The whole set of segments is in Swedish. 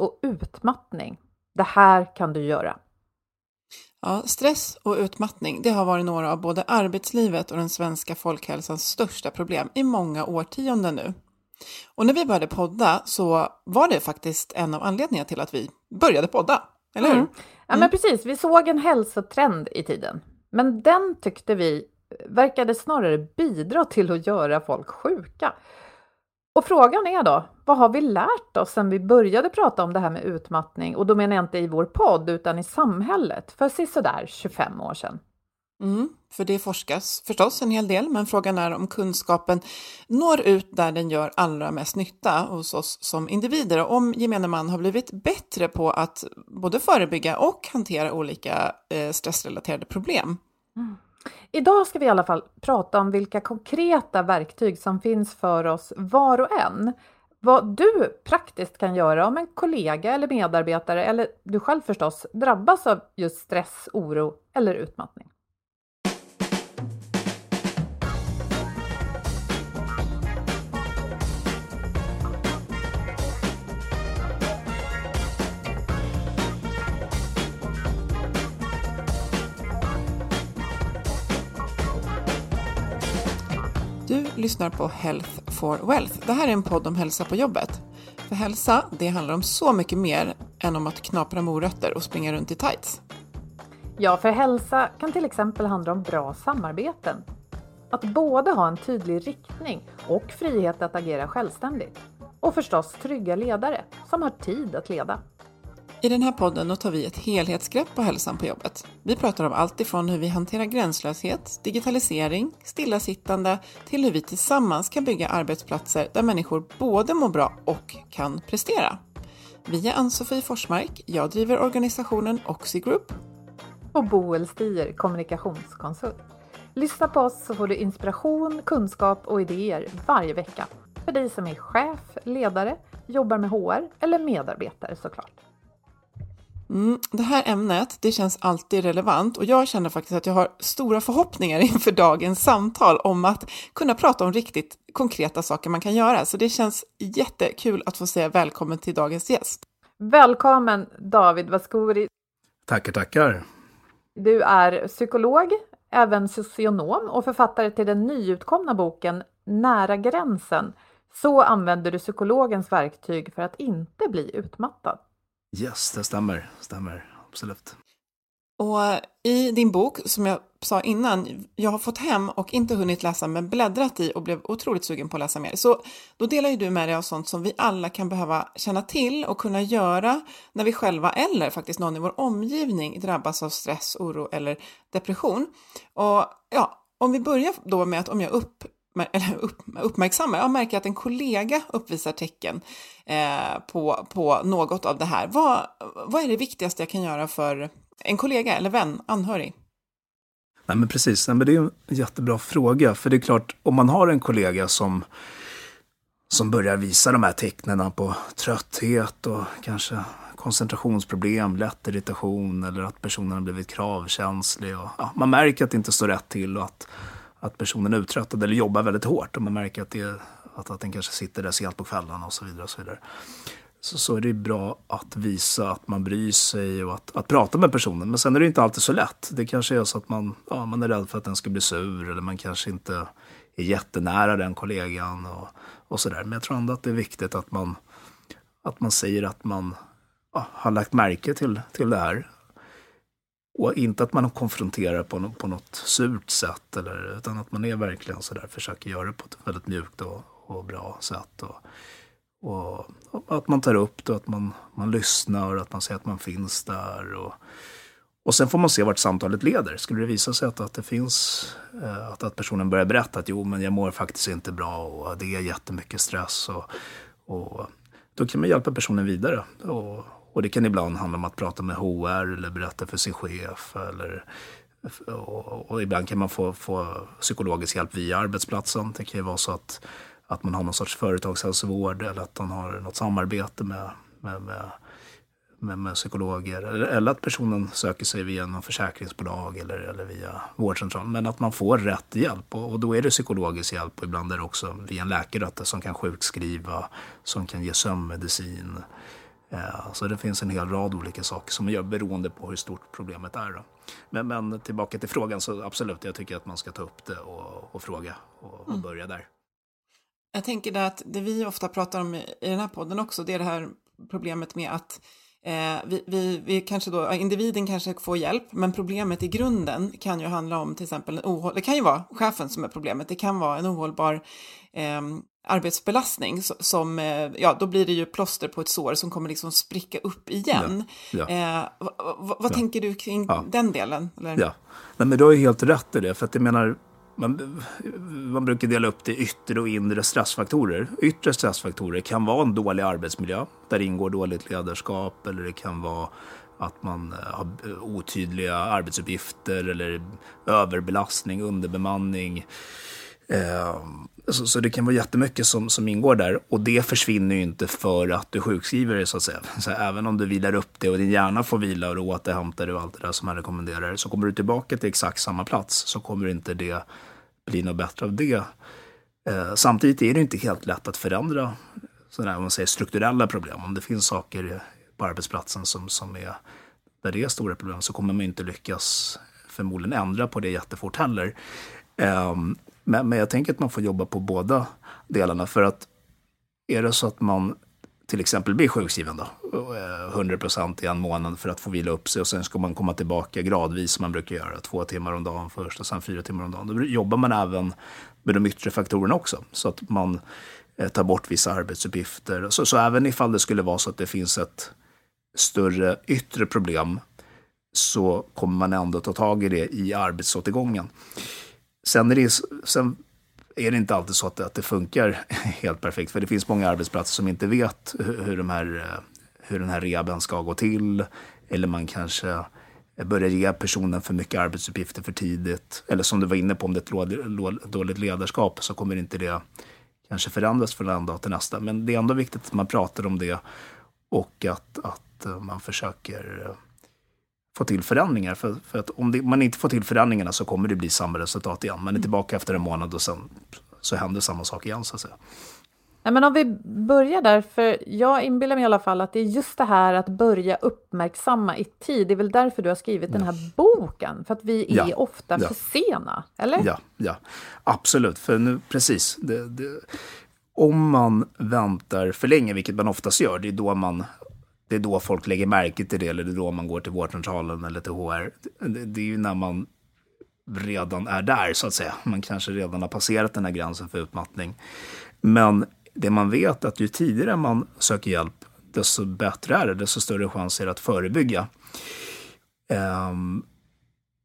och utmattning. Det här kan du göra. Ja, stress och utmattning det har varit några av både arbetslivet och den svenska folkhälsans största problem i många årtionden nu. Och när vi började podda så var det faktiskt en av anledningarna till att vi började podda, eller hur? Mm. Ja, men precis. Vi såg en hälsotrend i tiden. Men den tyckte vi verkade snarare bidra till att göra folk sjuka. Och frågan är då, vad har vi lärt oss sedan vi började prata om det här med utmattning? Och då menar jag inte i vår podd, utan i samhället, för sådär 25 år sedan. Mm, för det forskas förstås en hel del, men frågan är om kunskapen når ut där den gör allra mest nytta hos oss som individer och om gemene man har blivit bättre på att både förebygga och hantera olika eh, stressrelaterade problem. Mm. Idag ska vi i alla fall prata om vilka konkreta verktyg som finns för oss var och en. Vad du praktiskt kan göra om en kollega eller medarbetare, eller du själv förstås, drabbas av just stress, oro eller utmattning. Du lyssnar på Health for Wealth. Det här är en podd om hälsa på jobbet. För hälsa, det handlar om så mycket mer än om att knapra morötter och springa runt i tights. Ja, för hälsa kan till exempel handla om bra samarbeten. Att både ha en tydlig riktning och frihet att agera självständigt. Och förstås trygga ledare som har tid att leda. I den här podden tar vi ett helhetsgrepp på hälsan på jobbet. Vi pratar om allt ifrån hur vi hanterar gränslöshet, digitalisering, stillasittande till hur vi tillsammans kan bygga arbetsplatser där människor både mår bra och kan prestera. Vi är Ann-Sofie Forsmark, jag driver organisationen Oxigroup. Och Boel Stier, kommunikationskonsult. Lyssna på oss så får du inspiration, kunskap och idéer varje vecka. För dig som är chef, ledare, jobbar med HR eller medarbetare såklart. Mm, det här ämnet, det känns alltid relevant och jag känner faktiskt att jag har stora förhoppningar inför dagens samtal om att kunna prata om riktigt konkreta saker man kan göra. Så det känns jättekul att få säga välkommen till dagens gäst. Välkommen David Vaskouri. Tackar, tackar. Du är psykolog, även socionom och författare till den nyutkomna boken Nära gränsen. Så använder du psykologens verktyg för att inte bli utmattad. Yes, det stämmer. Stämmer, absolut. Och i din bok, som jag sa innan, jag har fått hem och inte hunnit läsa men bläddrat i och blev otroligt sugen på att läsa mer. Så då delar ju du med dig av sånt som vi alla kan behöva känna till och kunna göra när vi själva eller faktiskt någon i vår omgivning drabbas av stress, oro eller depression. Och ja, om vi börjar då med att om jag upp eller upp, uppmärksamma, jag märker att en kollega uppvisar tecken eh, på, på något av det här. Vad, vad är det viktigaste jag kan göra för en kollega eller vän, anhörig? Nej, men precis. Nej, men det är en jättebra fråga. För det är klart, om man har en kollega som, som börjar visa de här tecknen på trötthet och kanske koncentrationsproblem, lätt irritation eller att personen har blivit kravkänslig. Och, ja, man märker att det inte står rätt till och att, att personen är uttröttad eller jobbar väldigt hårt. Och man märker att, det, att, att den kanske sitter där sent på kvällarna och så vidare. Och så vidare så, så är det bra att visa att man bryr sig och att, att prata med personen. Men sen är det inte alltid så lätt. Det kanske är så att man, ja, man är rädd för att den ska bli sur eller man kanske inte är jättenära den kollegan och, och sådär. Men jag tror ändå att det är viktigt att man, att man säger att man ja, har lagt märke till, till det här. Och inte att man konfronterar på, på något surt sätt, eller, utan att man är verkligen så där försöker göra det på ett väldigt mjukt och, och bra sätt. Och, och att man tar upp det, att man, man lyssnar, att man säger att man finns där. Och, och sen får man se vart samtalet leder. Skulle det visa sig att, att det finns, eh, att, att personen börjar berätta att jo, men jag mår faktiskt inte bra och det är jättemycket stress. Och, och då kan man hjälpa personen vidare. Och, och det kan ibland handla om att prata med HR eller berätta för sin chef. Eller, och, och ibland kan man få, få psykologisk hjälp via arbetsplatsen. Det kan ju vara så att att man har någon sorts företagshälsovård eller att man har något samarbete med, med, med, med, med psykologer. Eller, eller, att personen söker sig via någon försäkringsbolag eller, eller via vårdcentral. Men att man får rätt hjälp och, och då är det psykologisk hjälp och ibland är det också via en läkare som kan sjukskriva, som kan ge sömnmedicin. Eh, så det finns en hel rad olika saker som man gör beroende på hur stort problemet är. Då. Men, men tillbaka till frågan så absolut, jag tycker att man ska ta upp det och, och fråga och, och mm. börja där. Jag tänker att det vi ofta pratar om i den här podden också, det är det här problemet med att eh, vi, vi, vi, kanske då, individen kanske får hjälp, men problemet i grunden kan ju handla om till exempel en ohåll, det kan ju vara chefen som är problemet, det kan vara en ohållbar eh, arbetsbelastning som, eh, ja, då blir det ju plåster på ett sår som kommer liksom spricka upp igen. Ja, ja. Eh, vad, vad tänker du kring den delen? Eller? Ja, Nej, men du har ju helt rätt i det, för att jag menar, man, man brukar dela upp det i yttre och inre stressfaktorer. Yttre stressfaktorer kan vara en dålig arbetsmiljö, där ingår dåligt ledarskap, eller det kan vara att man eh, har otydliga arbetsuppgifter eller överbelastning, underbemanning. Eh, så, så, det kan vara jättemycket som, som ingår där och det försvinner ju inte för att du sjukskriver dig så att säga. Så även om du vilar upp det och din hjärna får vila och du återhämtar dig och allt det där som man rekommenderar så kommer du tillbaka till exakt samma plats så kommer inte det bli något bättre av det. Eh, samtidigt är det inte helt lätt att förändra sådana här, man säger, strukturella problem. Om det finns saker på arbetsplatsen som, som är, där det är stora problem så kommer man inte lyckas förmodligen ändra på det jättefort heller. Um, men, men jag tänker att man får jobba på båda delarna. För att är det så att man till exempel blir sjukskriven då, eh, 100 procent i en månad för att få vila upp sig och sen ska man komma tillbaka gradvis som man brukar göra, två timmar om dagen först och sen fyra timmar om dagen. Då jobbar man även med de yttre faktorerna också, så att man eh, tar bort vissa arbetsuppgifter. Så, så även ifall det skulle vara så att det finns ett större yttre problem så kommer man ändå ta tag i det i arbetsåtergången. Sen är, det, sen är det inte alltid så att det, att det funkar helt perfekt. För det finns många arbetsplatser som inte vet hur, hur, de här, eh, hur den här rehaben ska gå till. Eller man kanske börjar ge personen för mycket arbetsuppgifter för tidigt. Eller som du var inne på, om det är ett dåligt ledarskap så kommer inte det kanske förändras från en dag till nästa. Men det är ändå viktigt att man pratar om det och att, att eh, man försöker eh, få till förändringar. För, för att om det, man inte får till förändringarna så kommer det bli samma resultat igen. Man är mm. tillbaka efter en månad och sen så händer samma sak igen så att säga. Nej, men om vi börjar där, för jag inbillar mig i alla fall att det är just det här att börja uppmärksamma i tid. Det är väl därför du har skrivit ja. den här boken, för att vi är ja. ofta ja. för sena, eller? Ja, ja. absolut. För nu, precis. Det, det, om man väntar för länge, vilket man oftast gör, det är då man det är då folk lägger märke till det, eller det är då man går till vårdcentralen eller till HR. Det, det är ju när man redan är där, så att säga. Man kanske redan har passerat den här gränsen för utmattning. Men det man vet är att ju tidigare man söker hjälp, desto bättre är det, desto större chans är det att förebygga. Um,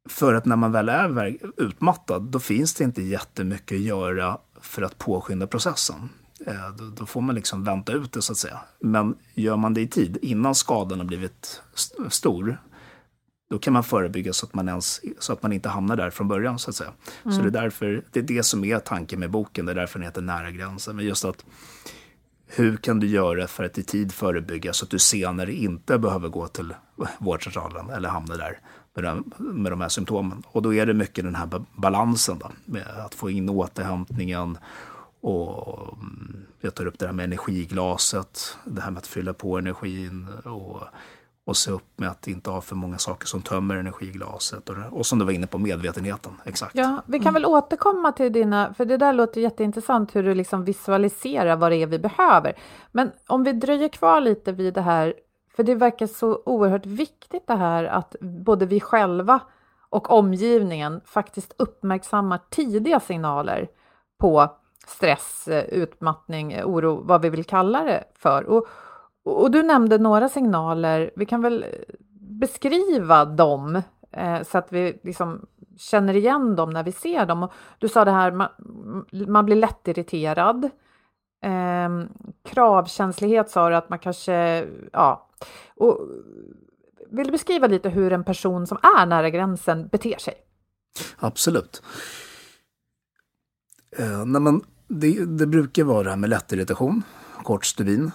för att när man väl är utmattad, då finns det inte jättemycket att göra för att påskynda processen. Eh, då, då, får man liksom vänta ut det så att säga. Men gör man det i tid, innan skadan har blivit st stor, då kan man förebygga så att man, ens, så att man inte hamnar där från början. så att säga. Mm. Så det är, därför, det är det som är tanken med boken, det är därför den heter Nära gränsen. Men just att hur kan du göra för att i tid förebygga så att du senare inte behöver gå till vårdcentralen eller hamna där med de, med de här symptomen. Och då är det mycket den här balansen då, med att få in återhämtningen och mm, jag tar upp det här med energiglaset, det här med att fylla på energin och, och se upp med att inte ha för många saker som tömmer energiglaset. Och, och som du var inne på, medvetenheten. Exakt. Ja, vi kan mm. väl återkomma till dina, för det där låter jätteintressant hur du liksom visualiserar vad det är vi behöver. Men om vi dröjer kvar lite vid det här, för det verkar så oerhört viktigt det här att både vi själva och omgivningen faktiskt uppmärksammar tidiga signaler på stress, eh, utmattning, eh, oro, vad vi vill kalla det för. Och, och du nämnde några signaler, vi kan väl eh, beskriva dem eh, så att vi liksom känner igen dem när vi ser dem. Och du sa det här, man, man blir lättirriterad. Eh, kravkänslighet sa du att man kanske, ja. Och, vill du beskriva lite hur en person som är nära gränsen beter sig? Absolut. Eh, när man det, det brukar vara det här med lättirritation, kort stubin.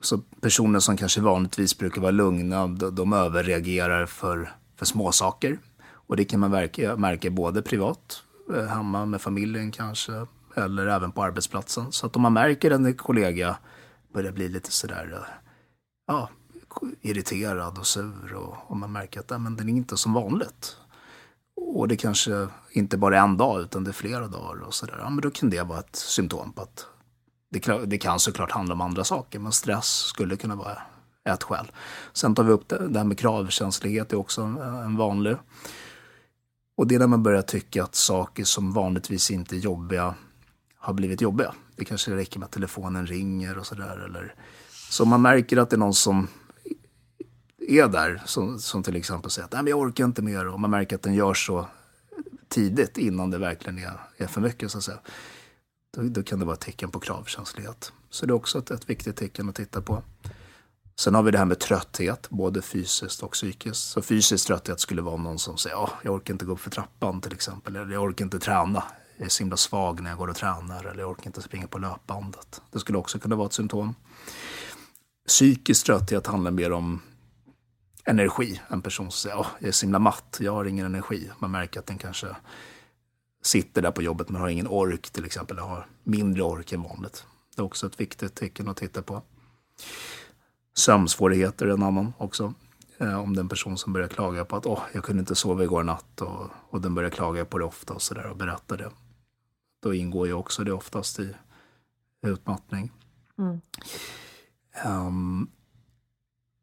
Så personer som kanske vanligtvis brukar vara lugna, de, de överreagerar för, för småsaker. Och det kan man märka, märka både privat, eh, hemma med familjen kanske, eller även på arbetsplatsen. Så att om man märker en kollega börjar bli lite sådär, eh, ja, irriterad och sur och, och man märker att ja, men den är inte som vanligt. Och det kanske inte bara är en dag utan det är flera dagar och sådär. Ja, men då kan det vara ett symptom på att det, det kan såklart handla om andra saker, men stress skulle kunna vara ett skäl. Sen tar vi upp det, det här med kravkänslighet är också en vanlig. Och det är när man börjar tycka att saker som vanligtvis inte är jobbiga har blivit jobbiga. Det kanske räcker med att telefonen ringer och sådär. Eller... Så man märker att det är någon som är där, som, som till exempel säger att Nej, men jag orkar inte mer och man märker att den gör så tidigt innan det verkligen är, är för mycket så att säga. Då, då kan det vara ett tecken på kravkänslighet. Så det är också ett, ett viktigt tecken att titta på. Sen har vi det här med trötthet, både fysiskt och psykiskt. Så fysisk trötthet skulle vara någon som säger jag orkar inte gå upp för trappan till exempel. Eller jag orkar inte träna. Jag är så himla svag när jag går och tränar. Eller jag orkar inte springa på löpbandet. Det skulle också kunna vara ett symptom. Psykisk trötthet handlar mer om energi. En person som säger, oh, jag är så himla matt, jag har ingen energi. Man märker att den kanske sitter där på jobbet men har ingen ork till exempel, eller har mindre ork än vanligt. Det är också ett viktigt tecken att titta på. Sömnsvårigheter är en annan också. Eh, om det är en person som börjar klaga på att oh, jag kunde inte sova igår natt och, och den börjar klaga på det ofta och sådär och berättar det. Då ingår ju också det oftast i utmattning. Mm. Um,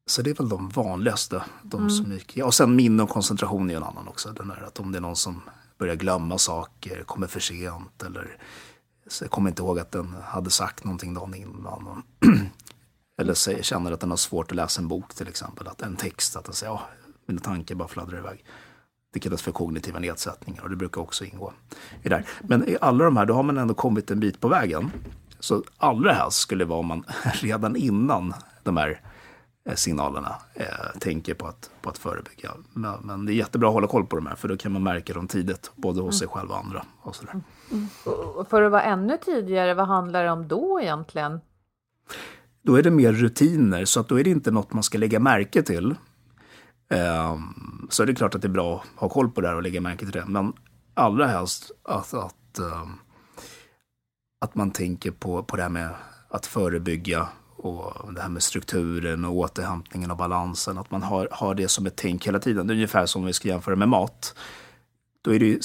så det är väl de vanligaste. De mm. som gick, ja, och sen minne och koncentration är en annan också. Den där, att om det är någon som börjar glömma saker, kommer för sent eller så kommer inte ihåg att den hade sagt någonting dagen innan. Och, eller säger, känner att den har svårt att läsa en bok till exempel. Att en text, att den säger ja, mina tankar bara fladdrar iväg. Det kallas för kognitiva nedsättningar och det brukar också ingå i det här. Men i alla de här, då har man ändå kommit en bit på vägen. Så allra helst skulle det vara om man redan innan de här signalerna eh, tänker på att, på att förebygga. Men, men, det är jättebra att hålla koll på de här för då kan man märka dem tidigt, både hos sig själv och andra. Och sådär. Mm. För att vara ännu tidigare, vad handlar det om då egentligen? Då är det mer rutiner, så att då är det inte något man ska lägga märke till. Eh, så är det klart att det är bra att ha koll på det här och lägga märke till det. Men allra helst att, att, eh, att man tänker på, på det här med att förebygga och det här med strukturen och återhämtningen och balansen. Att man har, har det som ett tänk hela tiden. Det är ungefär som om vi ska jämföra med mat. Då är det ju,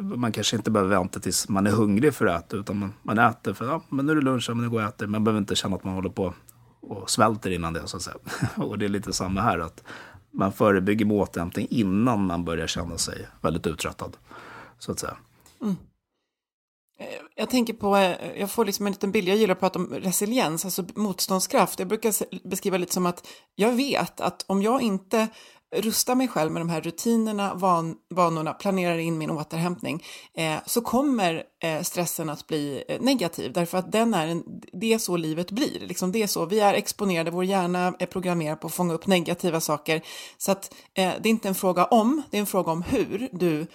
man kanske inte behöver vänta tills man är hungrig för att äta, utan man, man äter för ja, men nu är det lunch, men nu går jag och äter. Man behöver inte känna att man håller på och svälter innan det, så att säga. och det är lite samma här, att man förebygger med återhämtning innan man börjar känna sig väldigt uttröttad, så att säga. Mm. Eh, jag tänker på, eh, jag får liksom en liten bild, jag gillar att prata om resiliens, alltså motståndskraft. Jag brukar beskriva lite som att jag vet att om jag inte rustar mig själv med de här rutinerna, van, vanorna, planerar in min återhämtning, eh, så kommer eh, stressen att bli eh, negativ. Därför att den är en, det är så livet blir. Liksom det är så. Vi är exponerade, vår hjärna är programmerad på att fånga upp negativa saker. Så att eh, det är inte en fråga om, det är en fråga om hur du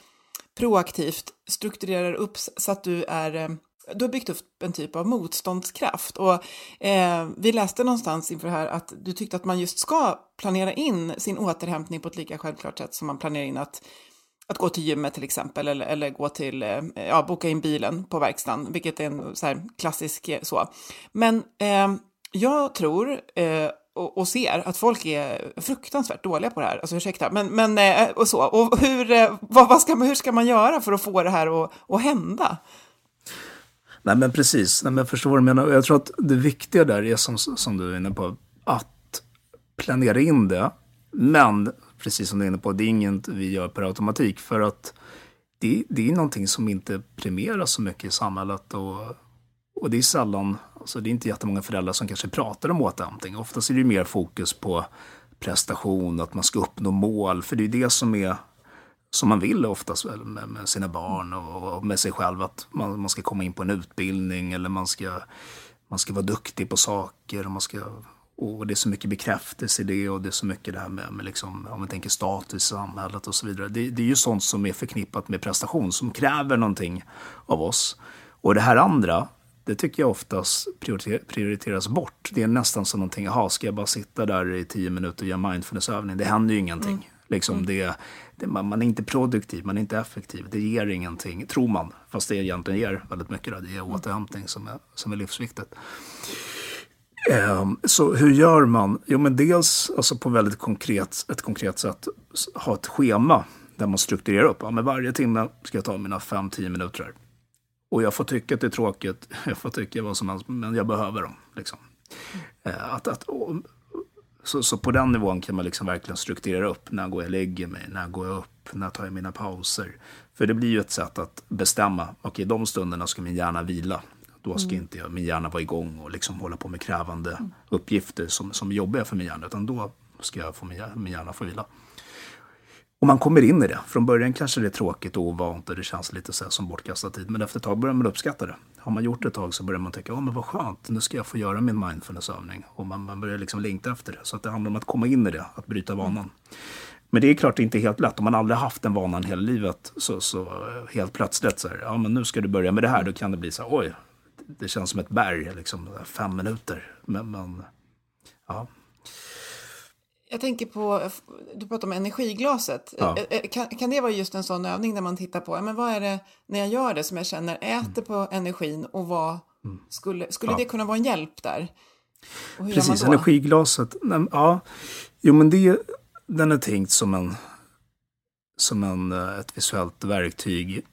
proaktivt strukturerar upp så att du är eh, du har byggt upp en typ av motståndskraft. Och, eh, vi läste någonstans inför det här att du tyckte att man just ska planera in sin återhämtning på ett lika självklart sätt som man planerar in att, att gå till gymmet till exempel eller, eller gå till, eh, ja, boka in bilen på verkstaden, vilket är en så här klassisk eh, så. Men eh, jag tror eh, och, och, ser att folk är fruktansvärt dåliga på det här. Alltså ursäkta, men, men eh, och så. Och hur, eh, vad, vad ska man, hur ska man göra för att få det här att, att hända? Nej men precis, Nej, men jag förstår vad du menar. Jag tror att det viktiga där är som, som du är inne på, att planera in det. Men precis som du är inne på, det är inget vi gör per automatik. För att det, det är någonting som inte premieras så mycket i samhället. Och, och det är sällan, alltså det är inte jättemånga föräldrar som kanske pratar om återhämtning. Oftast är det mer fokus på prestation, att man ska uppnå mål. För det är det som är som man vill oftast med, med sina barn och, och, med sig själv. Att man, man ska komma in på en utbildning eller man ska, man ska vara duktig på saker. Och, man ska, och det är så mycket bekräftelse i det och det är så mycket det här med, med liksom, om man tänker status i samhället och så vidare. Det, det är ju sånt som är förknippat med prestation som kräver någonting av oss. Och det här andra, det tycker jag oftast prioriteras bort. Det är nästan som någonting, jaha, ska jag bara sitta där i tio minuter och göra mindfulnessövning? Det händer ju ingenting. Mm. Liksom mm. det, det, man, är inte produktiv, man är inte effektiv. Det ger ingenting, tror man. Fast det egentligen ger väldigt mycket. Då. Det ger återhämtning som är, som är livsviktigt. Um, så hur gör man? Jo, men dels alltså på väldigt konkret, ett konkret sätt ha ett schema där man strukturerar upp. Ja, men varje timme ska jag ta mina 5-10 minuter. Och jag får tycka att det är tråkigt, jag får tycka vad som helst, men jag behöver dem. Liksom. Uh, att, att, så, så på den nivån kan man liksom verkligen strukturera upp. När går jag och lägger mig? När går jag upp? När tar jag mina pauser? För det blir ju ett sätt att bestämma. Okej, de stunderna ska min hjärna vila. Då ska mm. inte jag, min hjärna vara igång och liksom hålla på med krävande mm. uppgifter som, som är jobbiga för min hjärna. Utan då ska jag få min, min hjärna få vila. Och man kommer in i det. Från början kanske det är tråkigt och ovant och det känns lite så som bortkastad tid. Men efter ett tag börjar man uppskatta det. Har man gjort det ett tag så börjar man tänka, ja men vad skönt, nu ska jag få göra min mindfulnessövning. Och man, man börjar liksom längta efter det. Så att det handlar om att komma in i det, att bryta vanan. Mm. Men det är klart det är inte helt lätt. Om man aldrig haft den vanan hela livet så, så helt plötsligt så här, ja men nu ska du börja med det här. Då kan det bli så här, oj, det känns som ett berg, liksom fem minuter. Men, men ja, jag tänker på, du pratar om energiglaset. Ja. Eh, eh, kan, kan det vara just en sån övning där man tittar på, men vad är det när jag gör det som jag känner äter mm. på energin och vad mm. skulle, skulle ja. det kunna vara en hjälp där? Precis, energiglaset. Ja, jo men det, den är tänkt som en, som en, eh, ett visuellt verktyg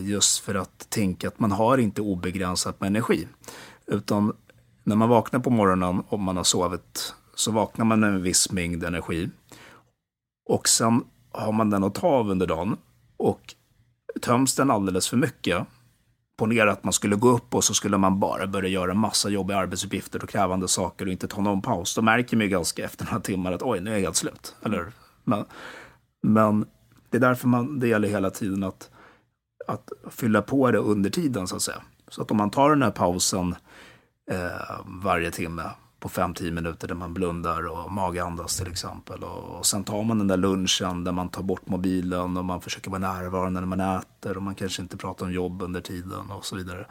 just för att tänka att man har inte obegränsat med energi. Utan när man vaknar på morgonen om man har sovit så vaknar man med en viss mängd energi. Och sen har man den att ta av under dagen. Och töms den alldeles för mycket, ponera att man skulle gå upp och så skulle man bara börja göra massa jobbiga arbetsuppgifter och krävande saker och inte ta någon paus. Då märker man ju ganska efter några timmar att oj, nu är jag helt slut. Eller, men, men det är därför man, det gäller hela tiden att, att fylla på det under tiden så att säga. Så att om man tar den här pausen eh, varje timme på 5-10 minuter där man blundar och magandas till exempel. Och, och sen tar man den där lunchen där man tar bort mobilen och man försöker vara närvarande när man äter och man kanske inte pratar om jobb under tiden och så vidare.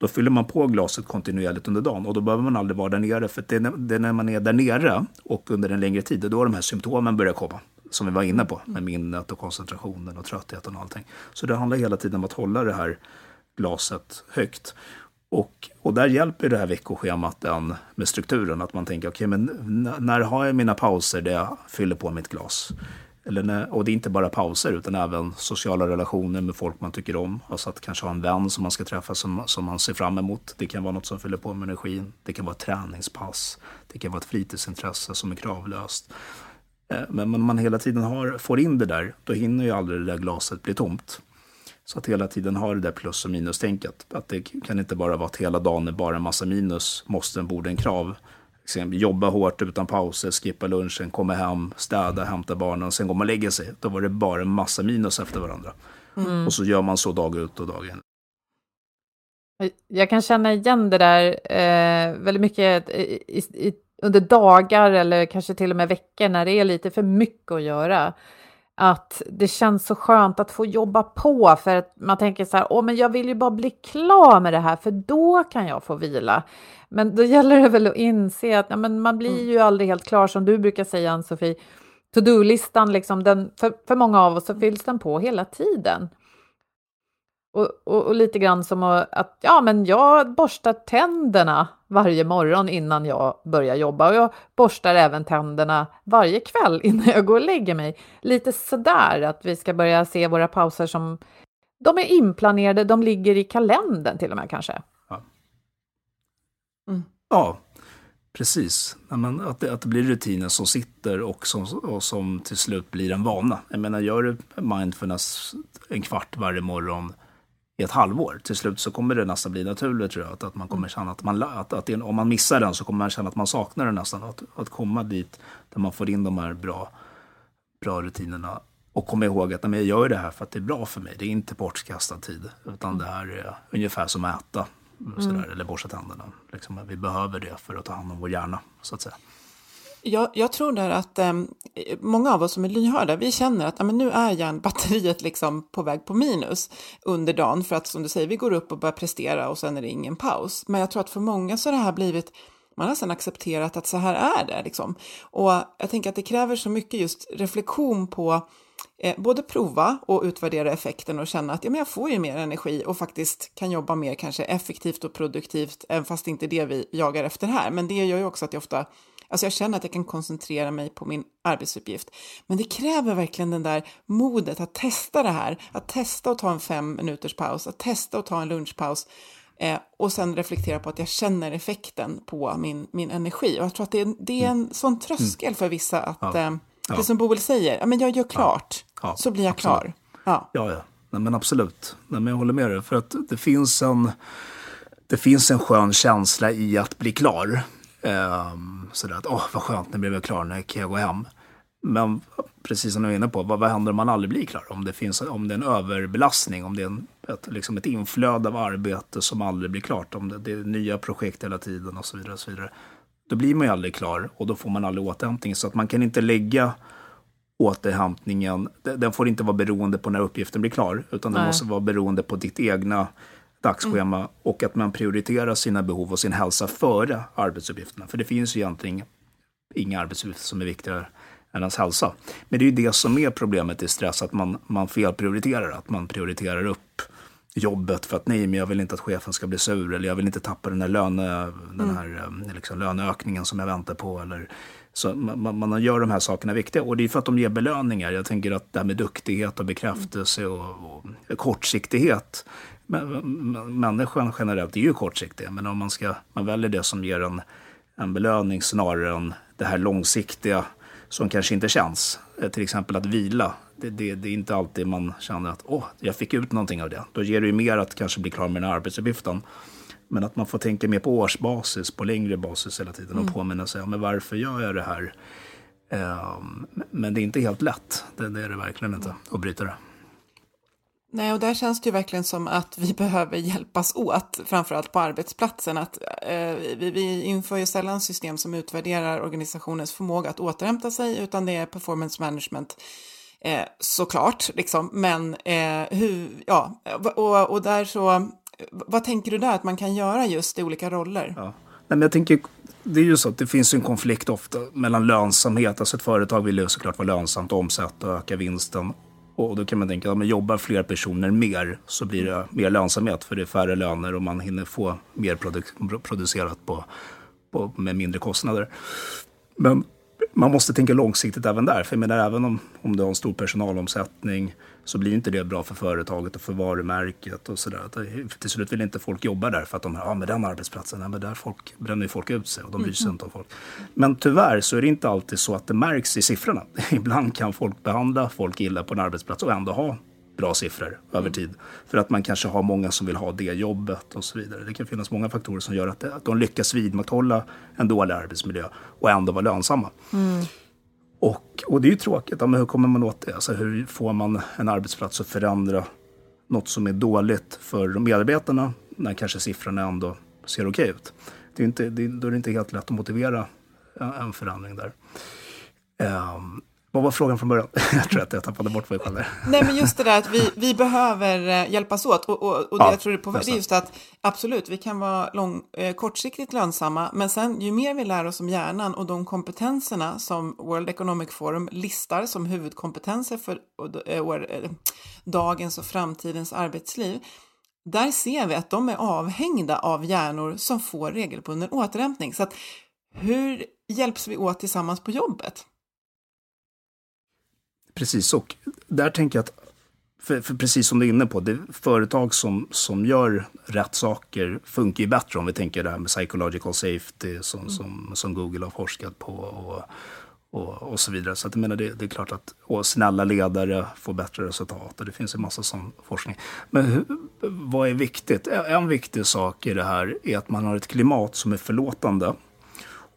Då fyller man på glaset kontinuerligt under dagen och då behöver man aldrig vara där nere. För det är, det är när man är där nere och under en längre tid, då de här symptomen börjar komma. Som vi var inne på, med minnet och koncentrationen och tröttheten och allting. Så det handlar hela tiden om att hålla det här glaset högt. Och, och där hjälper det här veckoschemat en med strukturen. Att man tänker, okej, okay, men när har jag mina pauser där jag fyller på mitt glas? Eller när, och det är inte bara pauser, utan även sociala relationer med folk man tycker om. Alltså att kanske ha en vän som man ska träffa som, som man ser fram emot. Det kan vara något som fyller på med energin. Det kan vara ett träningspass. Det kan vara ett fritidsintresse som är kravlöst. Eh, men om man hela tiden har, får in det där, då hinner ju aldrig det där glaset bli tomt. Så att hela tiden ha det där plus och minus-tänket. Att det kan inte bara vara att hela dagen är bara en massa minus, måste, borde, en krav. jobba hårt utan pauser, skippa lunchen, komma hem, städa, hämta barnen, sen går man och lägger sig. Då var det bara en massa minus efter varandra. Mm. Och så gör man så dag ut och dag in. Jag kan känna igen det där eh, väldigt mycket i, i, under dagar eller kanske till och med veckor när det är lite för mycket att göra. Att det känns så skönt att få jobba på för att man tänker så här, åh men jag vill ju bara bli klar med det här för då kan jag få vila. Men då gäller det väl att inse att ja, men man blir mm. ju aldrig helt klar som du brukar säga Ann-Sofie. To-do-listan, liksom, för, för många av oss så fylls den på hela tiden. Och, och, och, lite grann som att ja, men jag borstar tänderna varje morgon innan jag börjar jobba och jag borstar även tänderna varje kväll innan jag går och lägger mig. Lite sådär att vi ska börja se våra pauser som de är inplanerade, de ligger i kalendern till och med kanske. Ja, mm. ja precis. Att det, att det blir rutiner som sitter och som, och som till slut blir en vana. Jag menar, gör du mindfulness en kvart varje morgon i ett halvår. Till slut så kommer det nästan bli naturligt tror jag. Att, att man kommer känna att, man, att, att om man missar den så kommer man känna att man saknar den nästan. Att, att komma dit där man får in de här bra, bra rutinerna. Och komma ihåg att jag gör det här för att det är bra för mig. Det är inte bortkastad tid. Utan det här är ungefär som att äta. Sådär, mm. Eller borsta tänderna. Liksom, vi behöver det för att ta hand om vår hjärna. så att säga. Jag, jag tror där att eh, många av oss som är lyhörda, vi känner att men nu är järnbatteriet liksom på väg på minus under dagen för att som du säger, vi går upp och börjar prestera och sen är det ingen paus. Men jag tror att för många så har det här blivit man har sen accepterat att så här är det. Liksom. Och jag tänker att det kräver så mycket just reflektion på eh, både prova och utvärdera effekten och känna att ja, men jag får ju mer energi och faktiskt kan jobba mer kanske effektivt och produktivt, även fast det inte är det vi jagar efter här. Men det gör ju också att jag ofta Alltså jag känner att jag kan koncentrera mig på min arbetsuppgift. Men det kräver verkligen den där modet att testa det här, att testa att ta en fem minuters paus, att testa att ta en lunchpaus eh, och sen reflektera på att jag känner effekten på min, min energi. Och jag tror att det är, det är en mm. sån tröskel för vissa att, ja. eh, ja. som Boel säger, ja, men jag gör klart, ja. så blir jag absolut. klar. Ja, ja, ja. Nej, men absolut. Nej, men jag håller med dig, för att det finns en det finns en skön känsla i att bli klar. Um, sådär att, åh vad skönt, nu blev jag klar, nu kan jag gå hem. Men precis som du är inne på, vad, vad händer om man aldrig blir klar? Om det, finns, om det är en överbelastning, om det är en, ett, liksom ett inflöde av arbete som aldrig blir klart, om det, det är nya projekt hela tiden och så vidare. Och så vidare. Då blir man ju aldrig klar och då får man aldrig återhämtning. Så att man kan inte lägga återhämtningen, den får inte vara beroende på när uppgiften blir klar, utan den måste vara beroende på ditt egna dagsschema mm. och att man prioriterar sina behov och sin hälsa före arbetsuppgifterna. För det finns ju egentligen inga arbetsuppgifter som är viktigare än ens hälsa. Men det är ju det som är problemet i stress, att man, man felprioriterar, att man prioriterar upp jobbet för att nej, men jag vill inte att chefen ska bli sur eller jag vill inte tappa den här, löne, mm. den här eh, liksom, löneökningen som jag väntar på. Eller, så man, man gör de här sakerna viktiga och det är för att de ger belöningar. Jag tänker att det här med duktighet och bekräftelse och, och kortsiktighet människan generellt är ju kortsiktig, men om man, ska, man väljer det som ger en, en belöning snarare än det här långsiktiga som kanske inte känns. Eh, till exempel att vila. Det, det, det är inte alltid man känner att åh, jag fick ut någonting av det. Då ger det ju mer att kanske bli klar med den här arbetsuppgiften. Men att man får tänka mer på årsbasis, på längre basis hela tiden och mm. påminna sig om varför gör jag det här? Um, men det är inte helt lätt, det, det är det verkligen inte, att bryta det. Nej, och där känns det ju verkligen som att vi behöver hjälpas åt, framförallt på arbetsplatsen. Att, eh, vi, vi inför ju sällan system som utvärderar organisationens förmåga att återhämta sig, utan det är performance management eh, såklart. Liksom. Men eh, hur, ja, och, och där så, vad tänker du där att man kan göra just i olika roller? Ja. Nej, men jag tänker, det är ju så att det finns en konflikt ofta mellan lönsamhet, alltså ett företag vill ju såklart vara lönsamt, omsätta och öka vinsten och då kan man tänka, att ja, jobbar fler personer mer så blir det mer lönsamhet för det är färre löner och man hinner få mer produ producerat på, på, med mindre kostnader. Men man måste tänka långsiktigt även där. För jag menar, även om, om du har en stor personalomsättning så blir inte det bra för företaget och för varumärket och sådär. Till slut vill inte folk jobba där för att de ja med den arbetsplatsen, ja, men där folk, bränner folk ut sig och de bryr sig mm. inte om folk. Men tyvärr så är det inte alltid så att det märks i siffrorna. Ibland kan folk behandla folk illa på en arbetsplats och ändå ha bra siffror över tid. För att man kanske har många som vill ha det jobbet och så vidare. Det kan finnas många faktorer som gör att de lyckas vidmakthålla en dålig arbetsmiljö och ändå vara lönsamma. Mm. Och, och det är ju tråkigt. Men hur kommer man åt det? Alltså, hur får man en arbetsplats att förändra något som är dåligt för medarbetarna när kanske siffrorna ändå ser okej ut? Det är inte, det, då är det inte helt lätt att motivera en förändring där. Um, vad var frågan från början? jag tror att jag tappade bort mig själv där. Nej, men just det där att vi, vi behöver eh, hjälpas åt. Och, och, och det ja, jag tror det är, på, det är just att absolut, vi kan vara lång, eh, kortsiktigt lönsamma, men sen ju mer vi lär oss om hjärnan och de kompetenserna som World Economic Forum listar som huvudkompetenser för eh, eh, dagens och framtidens arbetsliv, där ser vi att de är avhängda av hjärnor som får regelbunden återhämtning. Så att hur hjälps vi åt tillsammans på jobbet? Precis, och där tänker jag att, för, för precis som du är inne på, det företag som, som gör rätt saker funkar ju bättre om vi tänker det här med psychological safety som, mm. som, som Google har forskat på och, och, och så vidare. Så att jag menar, det, det är klart att och snälla ledare får bättre resultat och det finns en massa sån forskning. Men hur, vad är viktigt? En viktig sak i det här är att man har ett klimat som är förlåtande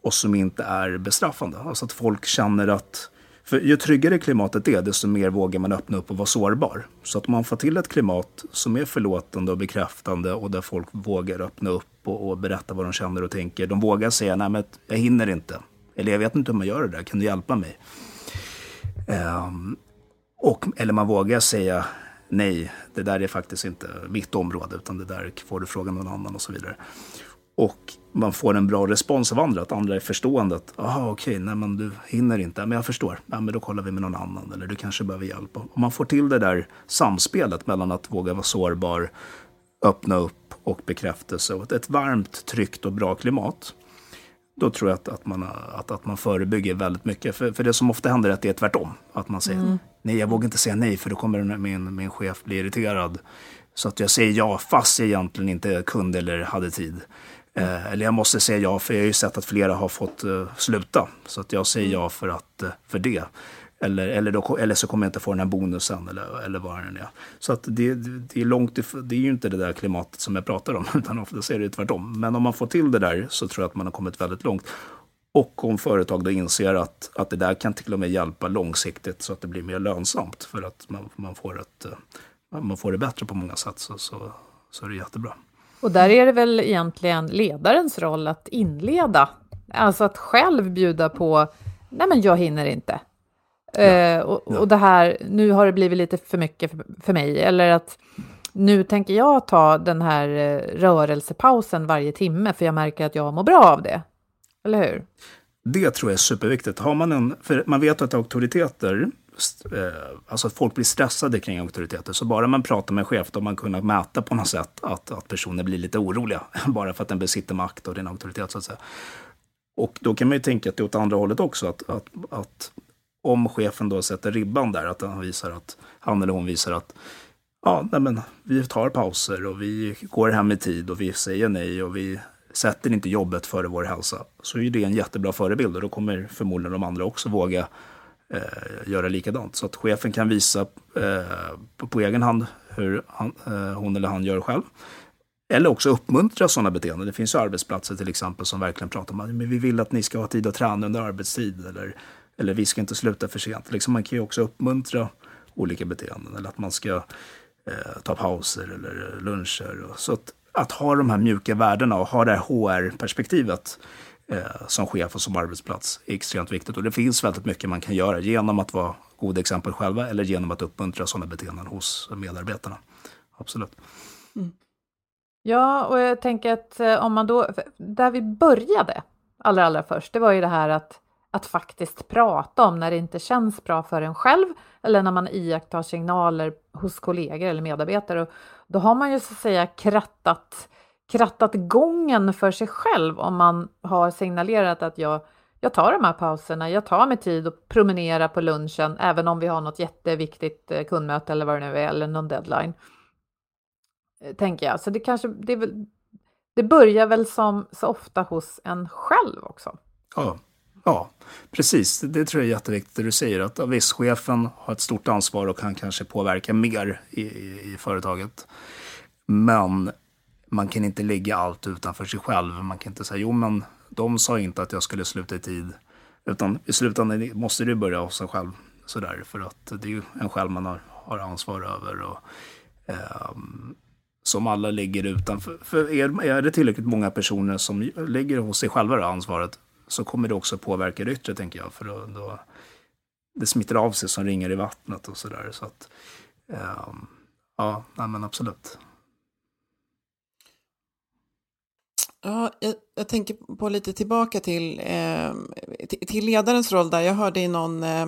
och som inte är bestraffande. Alltså att folk känner att för ju tryggare klimatet är, desto mer vågar man öppna upp och vara sårbar. Så att man får till ett klimat som är förlåtande och bekräftande och där folk vågar öppna upp och, och berätta vad de känner och tänker. De vågar säga, nej men jag hinner inte. Eller jag vet inte hur man gör det där, kan du hjälpa mig? Um, och, eller man vågar säga, nej, det där är faktiskt inte mitt område, utan det där får du fråga någon annan och så vidare. Och man får en bra respons av andra, att andra är förstående. Att, okej, okay, nej men du hinner inte, men jag förstår. Ja, men då kollar vi med någon annan, eller du kanske behöver hjälp. Och man får till det där samspelet mellan att våga vara sårbar, öppna upp och bekräftelse. Och ett varmt, tryggt och bra klimat. Då tror jag att, att, man, att, att man förebygger väldigt mycket. För, för det som ofta händer är att det är tvärtom. Att man säger, mm. nej jag vågar inte säga nej för då kommer min, min chef bli irriterad. Så att jag säger ja fast jag egentligen inte kunde eller hade tid. Eh, eller jag måste säga ja, för jag har ju sett att flera har fått uh, sluta. Så att jag säger ja för, att, uh, för det. Eller, eller, då, eller så kommer jag inte få den här bonusen eller, eller vad det är. Så att det, det, är långt det är ju inte det där klimatet som jag pratar om, utan ofta är det tvärtom. Men om man får till det där så tror jag att man har kommit väldigt långt. Och om företag då inser att, att det där kan till och med hjälpa långsiktigt så att det blir mer lönsamt för att man, man, får, ett, man får det bättre på många sätt så, så, så är det jättebra. Och där är det väl egentligen ledarens roll att inleda, alltså att själv bjuda på, nej men jag hinner inte. Ja. Uh, och, ja. och det här, nu har det blivit lite för mycket för, för mig, eller att nu tänker jag ta den här uh, rörelsepausen varje timme, för jag märker att jag mår bra av det. Eller hur? Det tror jag är superviktigt. Har man en, för man vet att auktoriteter Eh, Eh, alltså att folk blir stressade kring auktoriteter. Så bara man pratar med en chef, då har man kunnat mäta på något sätt att, att personer blir lite oroliga. Bara för att den besitter makt och din auktoritet så att säga. Och då kan man ju tänka att det är åt andra hållet också. Att, att, att om chefen då sätter ribban där, att han, visar att, han eller hon visar att ja, nej men, vi tar pauser och vi går hem i tid och vi säger nej och vi sätter inte jobbet före vår hälsa. Så är det en jättebra förebild och då kommer förmodligen de andra också våga eh, göra likadant. Så att chefen kan visa eh, på, på, egen hand hur han, eh, hon eller han gör själv. Eller också uppmuntra sådana beteenden. Det finns ju arbetsplatser till exempel som verkligen pratar om att vi vill att ni ska ha tid att träna under arbetstid. Eller, eller vi ska inte sluta för sent. Liksom man kan ju också uppmuntra olika beteenden. Eller att man ska eh, ta pauser eller luncher. Så att, att ha de här mjuka värdena och ha det här HR-perspektivet Eh, som chef och som arbetsplats är extremt viktigt. Och det finns väldigt mycket man kan göra genom att vara goda exempel själva eller genom att uppmuntra sådana beteenden hos medarbetarna. Absolut. Mm. Ja, och jag tänker att eh, om man då, där vi började allra, allra först, det var ju det här att, att faktiskt prata om när det inte känns bra för en själv eller när man iakttar signaler hos kollegor eller medarbetare. Och då har man ju så att säga krattat krattat gången för sig själv om man har signalerat att jag, jag tar de här pauserna, jag tar mig tid att promenera på lunchen, även om vi har något jätteviktigt eh, kundmöte eller vad det nu är, eller någon deadline. Eh, tänker jag. Så det kanske, det, väl, det börjar väl som så ofta hos en själv också. Ja, Ja, precis. Det tror jag är jätteviktigt det du säger. Att visst, chefen har ett stort ansvar och kan kanske påverka mer i, i, i företaget. Men man kan inte lägga allt utanför sig själv. Man kan inte säga, jo men de sa inte att jag skulle sluta i tid. Utan i slutändan måste du börja hos sig själv. Sådär, för att det är ju en själv man har, har ansvar över. Och, eh, som alla ligger utanför. För är, är det tillräckligt många personer som ligger hos sig själva det ansvaret så kommer det också påverka det yttre, tänker jag. För då, då det smittar av sig som ringar i vattnet och sådär. Så att, eh, ja, nej, men absolut. Ja, jag, jag, tänker på lite tillbaka till, eh, till ledarens roll där. Jag hörde i någon eh,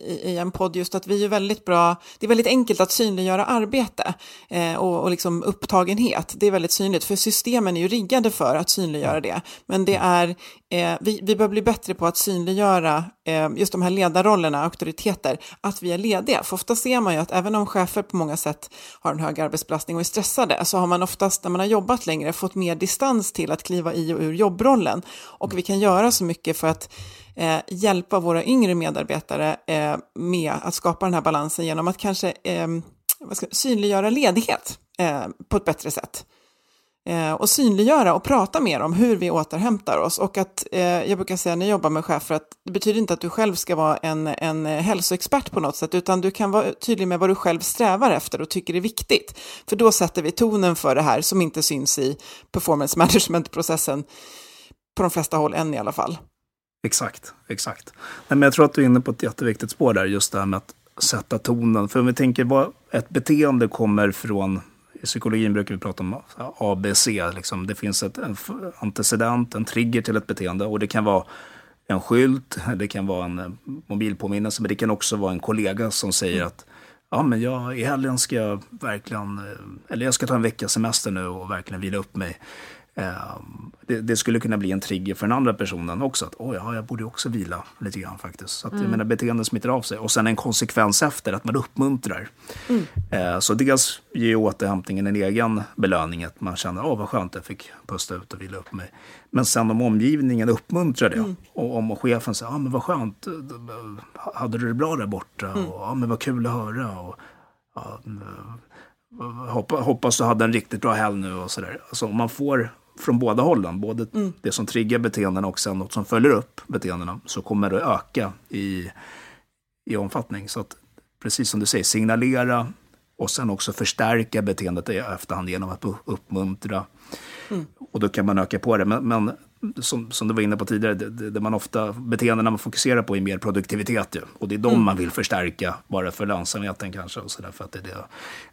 i, en podd just att vi är väldigt bra, det är väldigt enkelt att synliggöra arbete eh, och, och liksom upptagenhet. Det är väldigt synligt, för systemen är ju riggade för att synliggöra det. Men det är, eh, vi, vi bör bli bättre på att synliggöra eh, just de här ledarrollerna, auktoriteter, att vi är lediga. För ofta ser man ju att även om chefer på många sätt har en hög arbetsbelastning och är stressade, så har man oftast när man har jobbat längre fått mer distans till att kliva i och ur jobbrollen. Och vi kan göra så mycket för att eh, hjälpa våra yngre medarbetare eh, med att skapa den här balansen genom att kanske eh, ska, synliggöra ledighet eh, på ett bättre sätt. Eh, och synliggöra och prata mer om hur vi återhämtar oss. Och att, eh, jag brukar säga när jag jobbar med chefer att det betyder inte att du själv ska vara en, en hälsoexpert på något sätt, utan du kan vara tydlig med vad du själv strävar efter och tycker är viktigt. För då sätter vi tonen för det här som inte syns i performance management-processen på de flesta håll än i alla fall. Exakt, exakt. Nej, men jag tror att du är inne på ett jätteviktigt spår där, just det här med att sätta tonen. För om vi tänker vad ett beteende kommer från, i psykologin brukar vi prata om ABC, liksom. det finns ett, en antecedent, en trigger till ett beteende och det kan vara en skylt, det kan vara en eh, mobilpåminnelse, men det kan också vara en kollega som säger mm. att ja, men jag, i helgen ska jag verkligen, eh, eller jag ska ta en veckas semester nu och verkligen vila upp mig. Ehm, det, det, skulle kunna bli en trigger för den andra personen också. Att ja, jag borde också vila lite grann faktiskt. Så att, mm. jag menar, beteenden smittar av sig. Och sen en konsekvens efter, att man uppmuntrar. Mm. Eh, så dels ger återhämtningen en egen belöning. Att man känner, åh vad skönt, jag fick pusta ut och vila upp mig. Men sen om omgivningen uppmuntrar det. Mm. Och om chefen säger, ah, men vad skönt, hade du det bra där borta? Mm. Och, ah, men vad kul att höra. Och, ja, hoppas du hade en riktigt bra helg nu och sådär. Alltså om man får från båda hållen, både mm. det som triggar beteendena och sen något som följer upp beteendena, så kommer det öka i, i omfattning. Så att, precis som du säger, signalera och sen också förstärka beteendet i efterhand genom att uppmuntra. Mm. Och då kan man öka på det. Men, men som, som du var inne på tidigare, det, det man ofta, beteendena man fokuserar på är mer produktivitet. Ju. Och det är de mm. man vill förstärka, bara för lönsamheten kanske. Och så där, för att det är det.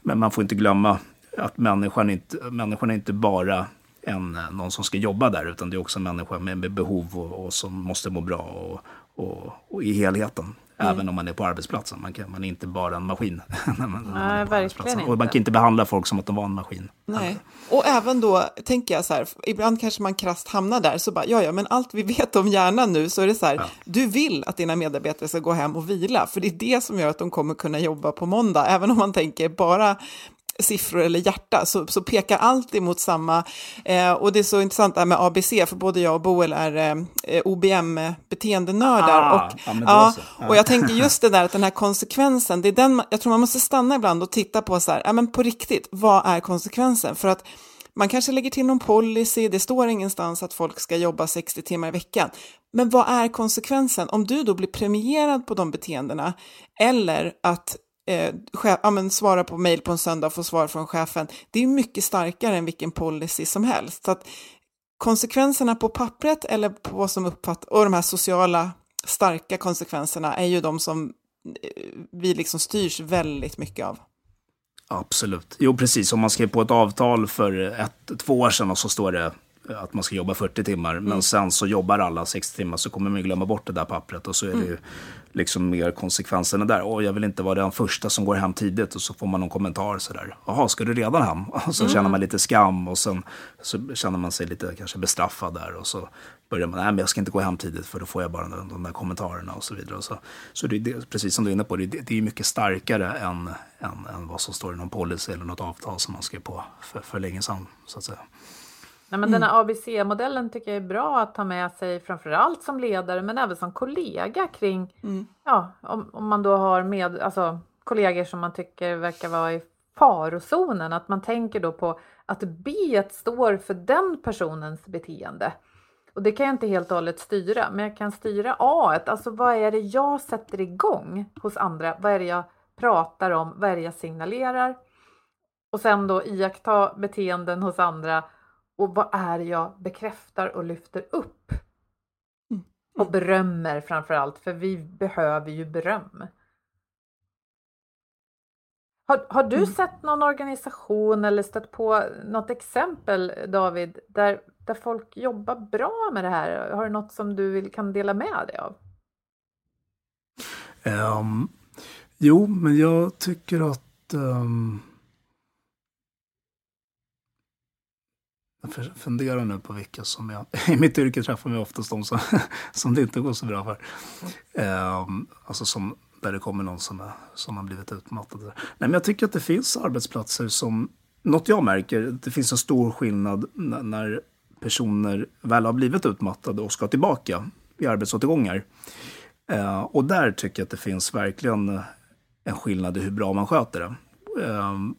Men man får inte glömma att människan inte, människan är inte bara en, någon som ska jobba där, utan det är också en människa med, med behov och, och, som måste må bra och, och, och i helheten. Mm. Även om man är på arbetsplatsen. Man, kan, man är inte bara en maskin. när man, Nej, man verkligen inte. Och man kan inte behandla folk som att de var en maskin. Nej. Och även då tänker jag så här, ibland kanske man krast hamnar där, så bara, ja, ja, men allt vi vet om hjärnan nu, så är det så här, ja. du vill att dina medarbetare ska gå hem och vila, för det är det som gör att de kommer kunna jobba på måndag, även om man tänker bara siffror eller hjärta så, så pekar allt emot samma. Eh, och det är så intressant det här med ABC, för både jag och Boel är eh, OBM-beteendenördar. Ah, och, ja, ja, och jag tänker just det där att den här konsekvensen, det är den, jag tror man måste stanna ibland och titta på så här, ja men på riktigt, vad är konsekvensen? För att man kanske lägger till någon policy, det står ingenstans att folk ska jobba 60 timmar i veckan. Men vad är konsekvensen? Om du då blir premierad på de beteendena eller att eh, chef, ja, men svara på mejl på en söndag och få svar från chefen, det är mycket starkare än vilken policy som helst. Så att konsekvenserna på pappret eller på vad som uppfattas, och de här sociala starka konsekvenserna är ju de som eh, vi liksom styrs väldigt mycket av. Absolut. Jo, precis. Om man skrev på ett avtal för ett, två år sedan och så står det att man ska jobba 40 timmar, mm. men sen så jobbar alla 60 timmar så kommer man glömma bort det där pappret och så är det ju mm. Liksom mer konsekvenserna där. Och jag vill inte vara den första som går hem tidigt och så får man någon kommentar sådär. Jaha, ska du redan hem? Och så mm. känner man lite skam och sen så känner man sig lite kanske bestraffad där och så börjar man, nej men jag ska inte gå hem tidigt för då får jag bara de, de där kommentarerna och så vidare. Och så så det, det, precis som du är inne på, det, det är mycket starkare än, än, än vad som står i någon policy eller något avtal som man skrev på för, för länge sedan. Så att säga. Nej, men Den här ABC-modellen tycker jag är bra att ta med sig framförallt som ledare men även som kollega kring, ja, om, om man då har med, alltså, kollegor som man tycker verkar vara i farozonen, att man tänker då på att B står för den personens beteende. Och det kan jag inte helt och hållet styra, men jag kan styra A. Alltså vad är det jag sätter igång hos andra? Vad är det jag pratar om? Vad är det jag signalerar? Och sen då iaktta beteenden hos andra och vad är det jag bekräftar och lyfter upp? Och berömmer framför allt, för vi behöver ju beröm. Har, har du sett någon organisation eller stött på något exempel, David, där, där folk jobbar bra med det här? Har du något som du vill, kan dela med dig av? Ehm, jo, men jag tycker att ehm, Jag funderar nu på vilka som jag... I mitt yrke träffar jag oftast de som, som det inte går så bra för. Um, alltså som, där det kommer någon som, är, som har blivit utmattad. Nej, men jag tycker att det finns arbetsplatser som... Något jag märker, det finns en stor skillnad när, när personer väl har blivit utmattade och ska tillbaka i arbetsåtergångar. Uh, och där tycker jag att det finns verkligen en skillnad i hur bra man sköter det. Um,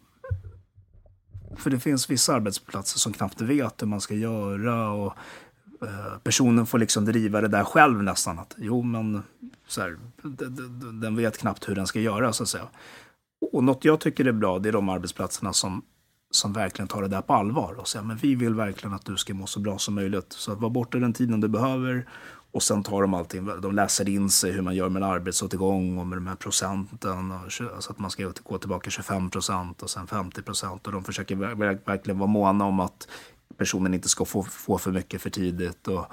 för det finns vissa arbetsplatser som knappt vet hur man ska göra och eh, personen får liksom driva det där själv nästan. Att, jo, men så här, den vet knappt hur den ska göra så att säga. Och något jag tycker är bra, det är de arbetsplatserna som, som verkligen tar det där på allvar och säger men vi vill verkligen att du ska må så bra som möjligt. Så att borta den tiden du behöver och sen tar de allting, de läser in sig hur man gör med en arbetsåtergång och med de här procenten. Och, så att man ska gå tillbaka 25 procent och sen 50 procent. Och de försöker verkligen vara måna om att personen inte ska få, få för mycket för tidigt. Och,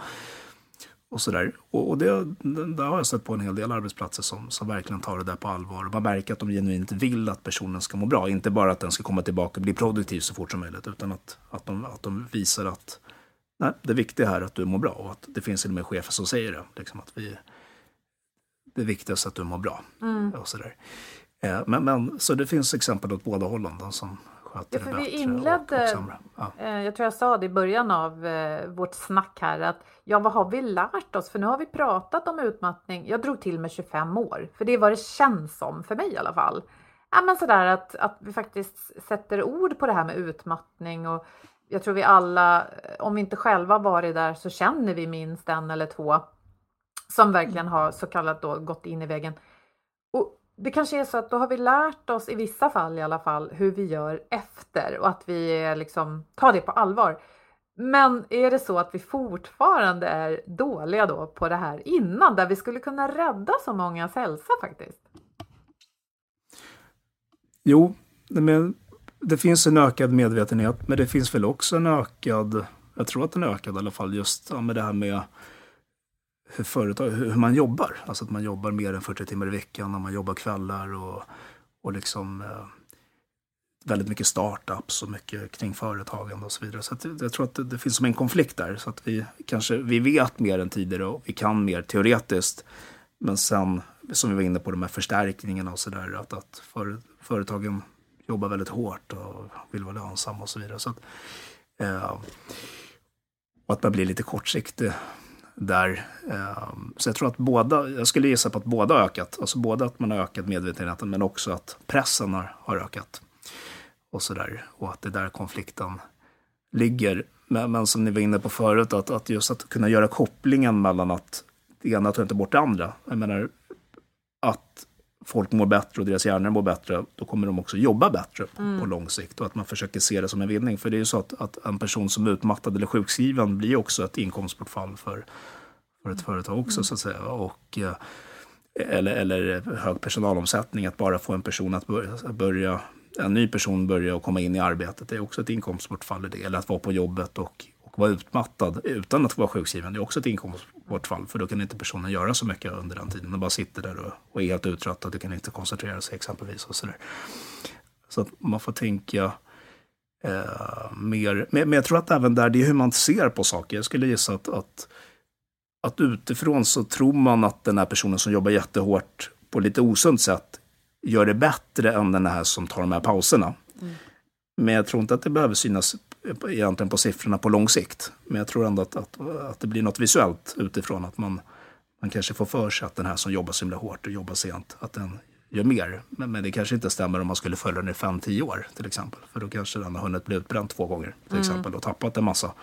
och sådär. Och, och det, det, där har jag sett på en hel del arbetsplatser som, som verkligen tar det där på allvar. Man märker att de genuint vill att personen ska må bra. Inte bara att den ska komma tillbaka och bli produktiv så fort som möjligt. Utan att, att, de, att de visar att nej, det viktiga här är att du mår bra. Och att det finns till och med chefer som säger det. Liksom att vi, det viktigaste är att du mår bra. Och sådär. Eh, men, men, så det finns exempel åt båda hållen. De som sköter Ja, för det vi bättre inledde- och, och sämre. Ja. Eh, Jag tror jag sa det i början av eh, vårt snack här att ja, vad har vi lärt oss? För nu har vi pratat om utmattning. Jag drog till med 25 år, för det är vad det känns som för mig i alla fall. Ja, men sådär att, att vi faktiskt sätter ord på det här med utmattning och jag tror vi alla, eh, om vi inte själva varit där så känner vi minst en eller två som verkligen har så kallat då gått in i väggen. Och det kanske är så att då har vi lärt oss, i vissa fall i alla fall, hur vi gör efter och att vi liksom, tar det på allvar. Men är det så att vi fortfarande är dåliga då på det här innan, där vi skulle kunna rädda så mångas hälsa faktiskt? Jo, men det finns en ökad medvetenhet, men det finns väl också en ökad, jag tror att den är ökad i alla fall, just ja, med det här med hur, företag, hur man jobbar. Alltså att man jobbar mer än 40 timmar i veckan och man jobbar kvällar och, och liksom eh, väldigt mycket startups och mycket kring företagande och så vidare. Så att jag tror att det, det finns som en konflikt där. Så att vi kanske vi vet mer än tidigare och vi kan mer teoretiskt. Men sen, som vi var inne på, de här förstärkningarna och sådär, att, att för, företagen jobbar väldigt hårt och vill vara lönsam och så vidare. Så att, eh, och att man blir lite kortsiktig där. Eh, så jag tror att båda, jag skulle gissa på att båda har ökat. Alltså både att man har ökat medvetenheten men också att pressen har, har ökat. Och så där Och att det är där konflikten ligger. Men, men som ni var inne på förut, att, att just att kunna göra kopplingen mellan att det ena tar inte bort det andra. Jag menar, att folk mår bättre och deras hjärnor mår bättre, då kommer de också jobba bättre på, på lång sikt. Och att man försöker se det som en vinning. För det är ju så att, att en person som är utmattad eller sjukskriven blir också ett inkomstbortfall för, för ett företag också, så att säga. Och, eh, eller, eller hög personalomsättning, att bara få en person att börja, börja en ny person börja och komma in i arbetet, det är också ett inkomstbortfall i det. Eller att vara på jobbet och, och vara utmattad utan att vara sjukskriven, det är också ett inkomstbortfall. För då kan inte personen göra så mycket under den tiden. Den bara sitter där och, och är helt uttröttad, du kan inte koncentrera sig exempelvis. Och så där. så att man får tänka eh, mer. Men, men jag tror att även där, det är hur man ser på saker. Jag skulle gissa att, att, att utifrån så tror man att den här personen som jobbar jättehårt på lite osunt sätt gör det bättre än den här som tar de här pauserna. Men jag tror inte att det behöver synas egentligen på siffrorna på lång sikt. Men jag tror ändå att, att, att det blir något visuellt utifrån. Att man, man kanske får för sig att den här som jobbar så himla hårt och jobbar sent, att den gör mer. Men, men det kanske inte stämmer om man skulle följa den i fem tio år till exempel. För då kanske den har hunnit bli utbränd två gånger till mm. exempel och tappat en massa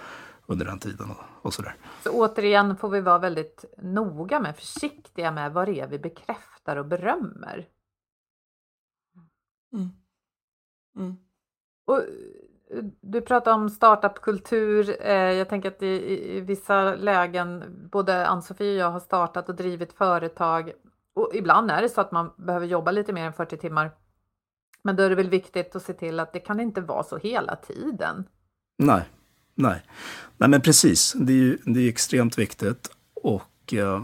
under den tiden och, och sådär. Så återigen får vi vara väldigt noga med, försiktiga med vad det är vi bekräftar och berömmer. Mm. Mm. Och du pratar om startupkultur. Eh, jag tänker att i, i vissa lägen, både Ann-Sofie och jag har startat och drivit företag. Och ibland är det så att man behöver jobba lite mer än 40 timmar. Men då är det väl viktigt att se till att det kan inte vara så hela tiden. Nej, nej. Nej men precis. Det är ju det är extremt viktigt. Och eh,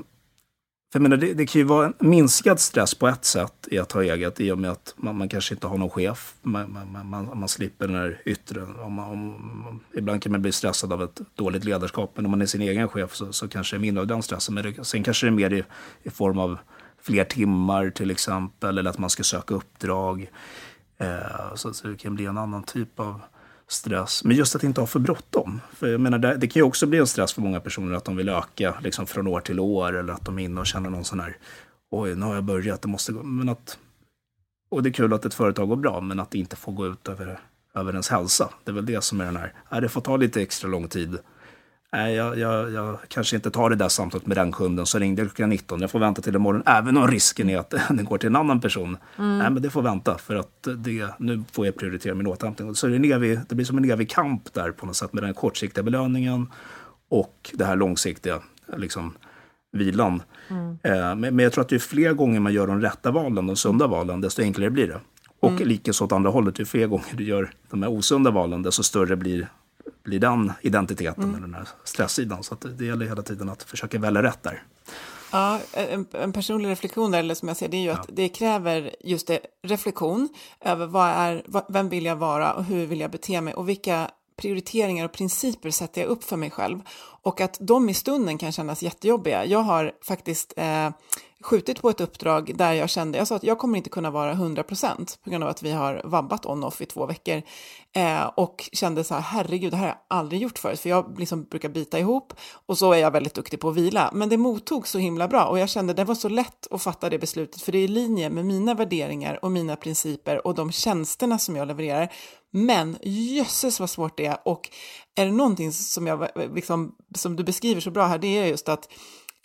för jag menar, det, det, kan ju vara en minskad stress på ett sätt i att ha eget i och med att man, man kanske inte har någon chef. Man, man, man, man slipper den här yttre. Om om, ibland kan man bli stressad av ett dåligt ledarskap, men om man är sin egen chef så, så kanske det är mindre av den stressen. Men det, sen kanske det är mer i, i form av fler timmar till exempel, eller att man ska söka uppdrag. Eh, så, så det kan bli en annan typ av stress. Men just att inte ha för bråttom. För jag menar, det, kan ju också bli en stress för många personer att de vill öka liksom, från år till år eller att de är inne och känner någon sån här oj, nu har jag börjat, det måste gå. Men att, och det är kul att ett företag går bra, men att det inte får gå ut över, över ens hälsa. Det är väl det som är den här, äh, det får ta lite extra lång tid nej, jag, jag, jag, kanske inte tar det där samtalet med den kunden, så ringde jag klockan 19. Jag får vänta till imorgon, även om risken är att den går till en annan person. Mm. Nej, men det får vänta, för att det, nu får jag prioritera min återhämtning. Så det, evig, det blir som en evig kamp där på något sätt med den kortsiktiga belöningen och det här långsiktiga liksom, vilan. Mm. Eh, men, men, jag tror att ju fler gånger man gör de rätta valen, de sunda valen, desto enklare blir det. Och mm. likaså åt andra hållet, ju fler gånger du gör de här osunda valen, desto större blir blir den identiteten, mm. den här stresssidan. Så det gäller hela tiden att försöka välja rätt där. Ja, en, en, personlig reflektion eller som jag ser det är ju ja. att det kräver just det, reflektion över vad är, vem vill jag vara och hur vill jag bete mig och vilka prioriteringar och principer sätter jag upp för mig själv. Och att de i stunden kan kännas jättejobbiga. Jag har faktiskt eh, skjutit på ett uppdrag där jag kände, jag sa att jag kommer inte kunna vara 100% på grund av att vi har vabbat on-off i två veckor. Eh, och kände så här, herregud, det här har jag aldrig gjort förut, för jag liksom brukar bita ihop och så är jag väldigt duktig på att vila. Men det mottog så himla bra och jag kände det var så lätt att fatta det beslutet, för det är i linje med mina värderingar och mina principer och de tjänsterna som jag levererar. Men jösses vad svårt det är och är det någonting som, jag, eh, liksom, som du beskriver så bra här, det är just att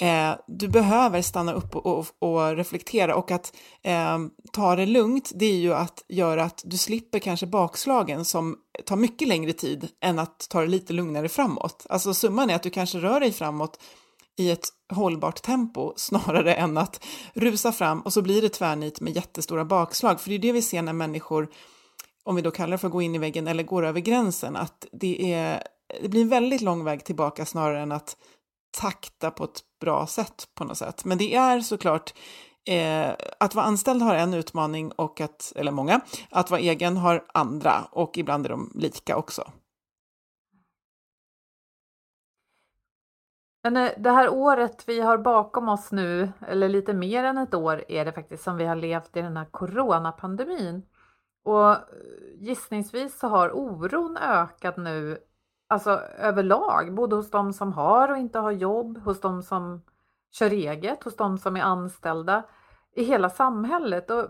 Eh, du behöver stanna upp och, och, och reflektera och att eh, ta det lugnt, det är ju att göra att du slipper kanske bakslagen som tar mycket längre tid än att ta det lite lugnare framåt. Alltså summan är att du kanske rör dig framåt i ett hållbart tempo snarare än att rusa fram och så blir det tvärnit med jättestora bakslag. För det är det vi ser när människor, om vi då kallar det för att gå in i väggen eller går över gränsen, att det, är, det blir en väldigt lång väg tillbaka snarare än att takta på ett bra sätt på något sätt. Men det är såklart eh, att vara anställd har en utmaning och att, eller många, att vara egen har andra och ibland är de lika också. Men eh, det här året vi har bakom oss nu, eller lite mer än ett år är det faktiskt som vi har levt i den här coronapandemin. Och eh, gissningsvis så har oron ökat nu alltså överlag, både hos de som har och inte har jobb, hos de som kör eget, hos de som är anställda, i hela samhället. Och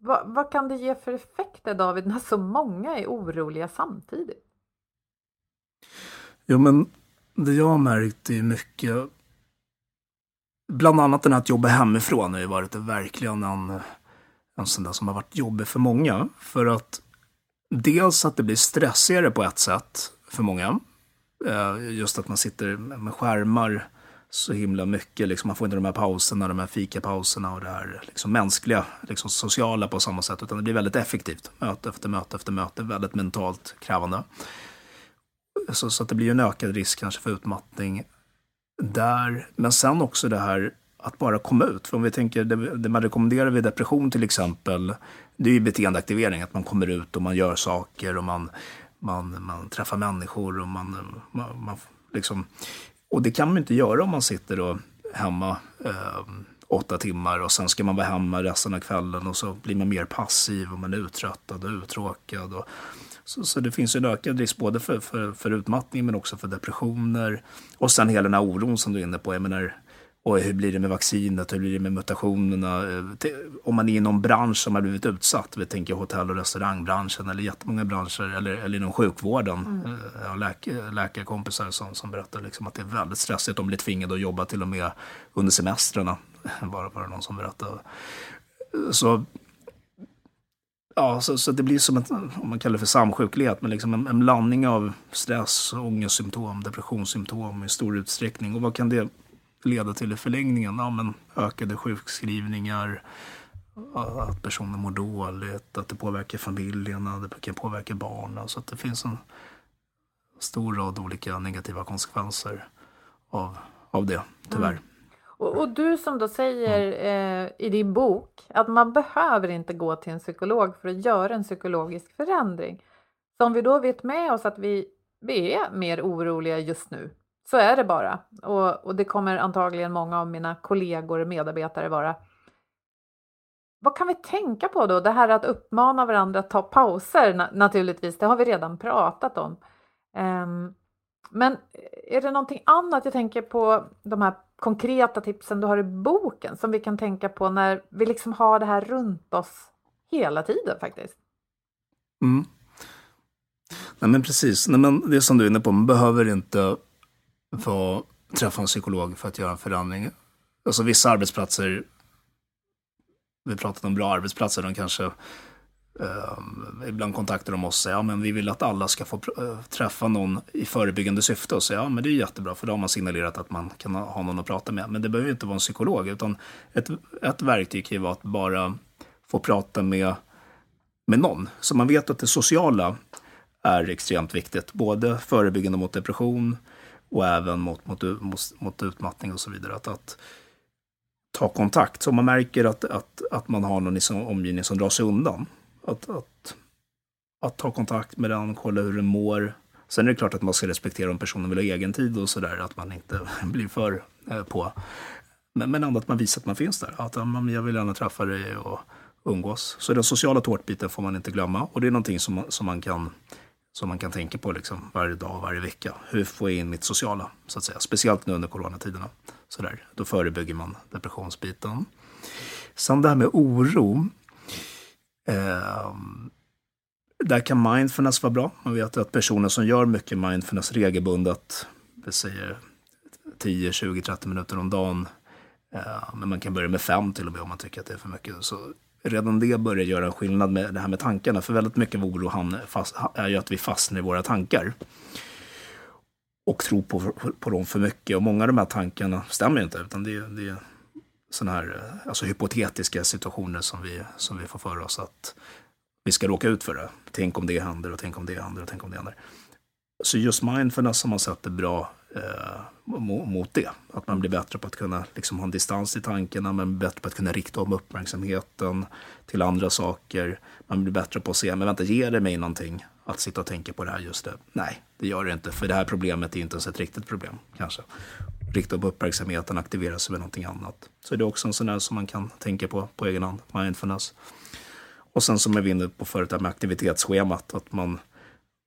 vad, vad kan det ge för effekter David, när så många är oroliga samtidigt? Jo, men det jag har märkt är mycket, bland annat den här att jobba hemifrån har ju varit verkligen en, en sån där som har varit jobbig för många. För att dels att det blir stressigare på ett sätt för många. Eh, just att man sitter med skärmar så himla mycket. Liksom man får inte de här pauserna, de här fikapauserna och det här liksom mänskliga, liksom sociala på samma sätt. Utan det blir väldigt effektivt. Möte efter möte efter möte. Väldigt mentalt krävande. Så, så att det blir en ökad risk kanske för utmattning där. Men sen också det här att bara komma ut. För om vi tänker, det, det man rekommenderar vid depression till exempel, det är ju beteendeaktivering. Att man kommer ut och man gör saker och man man, man träffar människor och man, man, man liksom... Och det kan man inte göra om man sitter då hemma eh, åtta timmar och sen ska man vara hemma resten av kvällen och så blir man mer passiv och man är uttröttad och uttråkad. Och, Så, så det finns en ökad risk både för, för, för utmattning men också för depressioner. Och sen hela den här oron som du är inne på. Jag menar, och hur blir det med vaccinet? Hur blir det med mutationerna? Om man är i någon bransch som har blivit utsatt, vi tänker hotell och restaurangbranschen eller jättemånga branscher eller, eller inom sjukvården. Mm. Jag har läk, läkarkompisar som, som berättar liksom att det är väldigt stressigt. De blir tvingade att jobba till och med under semestrarna. Bara, bara någon som berättar. Så Ja, så, så det blir som ett, om man kallar det för samsjuklighet, men liksom en, en blandning av stress, ångestsymptom, depressionssymptom i stor utsträckning. Och vad kan det leda till i förlängningen? Ja, men ökade sjukskrivningar, att personer mår dåligt, att det påverkar familjerna, det kan påverka barnen. Så att det finns en stor rad olika negativa konsekvenser av, av det, tyvärr. Mm. Och, och, du som då säger eh, i din bok att man behöver inte gå till en psykolog för att göra en psykologisk förändring. Så om vi då vet med oss att vi, vi är mer oroliga just nu, så är det bara. Och, och det kommer antagligen många av mina kollegor och medarbetare vara. Vad kan vi tänka på då? Det här att uppmana varandra att ta pauser naturligtvis, det har vi redan pratat om. Um, men är det någonting annat? Jag tänker på de här konkreta tipsen du har i boken som vi kan tänka på när vi liksom har det här runt oss hela tiden faktiskt. Mm. Nej men precis, Nej, men det som du är inne på, man behöver inte få träffa en psykolog för att göra en förändring. Alltså vissa arbetsplatser, vi pratade om bra arbetsplatser, de kanske Uh, ibland kontaktar de oss och säger ja, men vi vill att alla ska få uh, träffa någon i förebyggande syfte. Och säger ja, men det är jättebra, för då har man signalerat att man kan ha, ha någon att prata med. Men det behöver inte vara en psykolog, utan ett, ett verktyg kan ju vara att bara få prata med, med någon. Så man vet att det sociala är extremt viktigt, både förebyggande mot depression och även mot, mot, mot, mot utmattning och så vidare. Att, att ta kontakt. Så om man märker att, att, att man har någon i sin omgivning som drar sig undan, att, att, att ta kontakt med den, kolla hur den mår. Sen är det klart att man ska respektera om personen vill ha egen tid och sådär, att man inte blir för eh, på. Men, men ändå att man visar att man finns där. Att man, jag vill gärna träffa dig och umgås. Så den sociala tårtbiten får man inte glömma. Och det är någonting som, som, man, kan, som man kan tänka på liksom varje dag, varje vecka. Hur får jag in mitt sociala, så att säga. Speciellt nu under coronatiderna. så där Då förebygger man depressionsbiten. Sen det här med oro. Eh, där kan mindfulness vara bra. Man vet att personer som gör mycket mindfulness regelbundet, vi säger 10, 20, 30 minuter om dagen, eh, men man kan börja med fem till och med om man tycker att det är för mycket. Så redan det börjar göra skillnad med det här med tankarna. För väldigt mycket av oro är ju att vi fastnar i våra tankar. Och tror på, på dem för mycket. Och många av de här tankarna stämmer inte, utan det, det, sådana här alltså hypotetiska situationer som vi, som vi får för oss att vi ska råka ut för det. Tänk om det händer och tänk om det händer och tänk om det händer. Så just mindfulness har man sett är bra eh, mot det. Att man blir bättre på att kunna liksom, ha en distans i tankarna, Men bättre på att kunna rikta om uppmärksamheten till andra saker. Man blir bättre på att se, men vänta, ger det mig någonting att sitta och tänka på det här just nu? Nej, det gör det inte, för det här problemet är inte ens ett riktigt problem kanske rikta upp uppmärksamheten, aktivera sig med någonting annat. Så det är också en sån där som man kan tänka på på egen hand, mindfulness. Och sen som jag var inne på förut, med aktivitetsschemat, att man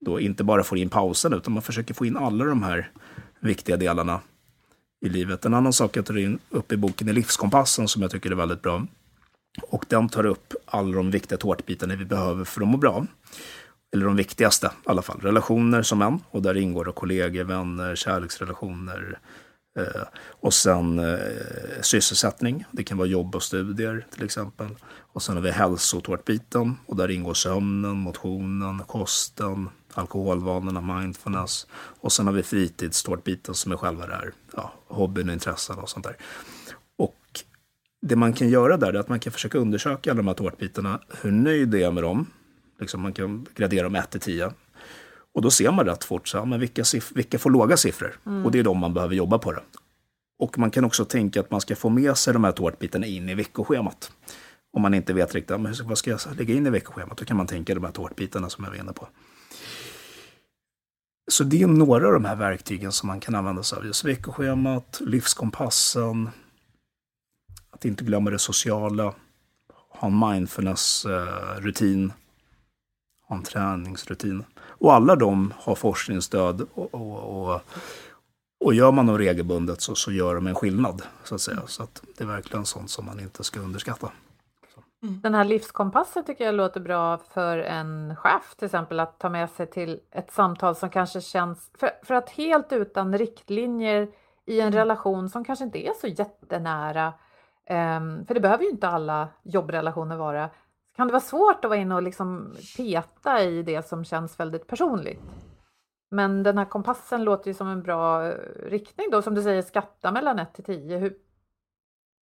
då inte bara får in pausen, utan man försöker få in alla de här viktiga delarna i livet. En annan sak jag tar in upp i boken är livskompassen, som jag tycker är väldigt bra. Och den tar upp alla de viktiga tårtbitarna vi behöver för att må bra. Eller de viktigaste i alla fall. Relationer som en, och där ingår då kollegor, vänner, kärleksrelationer, Eh, och sen eh, sysselsättning. Det kan vara jobb och studier till exempel. Och sen har vi hälsotårtbiten och där ingår sömnen, motionen, kosten, alkoholvanorna, mindfulness. Och sen har vi fritidstårtbiten som är själva där, ja, hobbyn och intressen och sånt där. Och det man kan göra där är att man kan försöka undersöka alla de här tårtbitarna, hur nöjd är jag med dem. Liksom man kan gradera dem 1 till 10. Och då ser man rätt fort, så, men vilka, vilka får låga siffror? Mm. Och det är de man behöver jobba på. Det. Och man kan också tänka att man ska få med sig de här tårtbitarna in i veckoschemat. Om man inte vet riktigt, men vad ska jag lägga in i veckoschemat? Då kan man tänka de här tårtbitarna som jag var inne på. Så det är några av de här verktygen som man kan använda sig av. Just veckoschemat, livskompassen, att inte glömma det sociala, ha en mindfulness-rutin. ha en träningsrutin. Och alla de har forskningsstöd och, och, och, och gör man dem regelbundet så, så gör de en skillnad. Så att säga. Så att det är verkligen sånt som man inte ska underskatta. Mm. Den här livskompassen tycker jag låter bra för en chef till exempel att ta med sig till ett samtal som kanske känns, för, för att helt utan riktlinjer i en mm. relation som kanske inte är så jättenära, um, för det behöver ju inte alla jobbrelationer vara, kan det vara svårt att vara inne och liksom peta i det som känns väldigt personligt. Men den här kompassen låter ju som en bra eh, riktning då, som du säger, skatta mellan 1 till 10. Hur,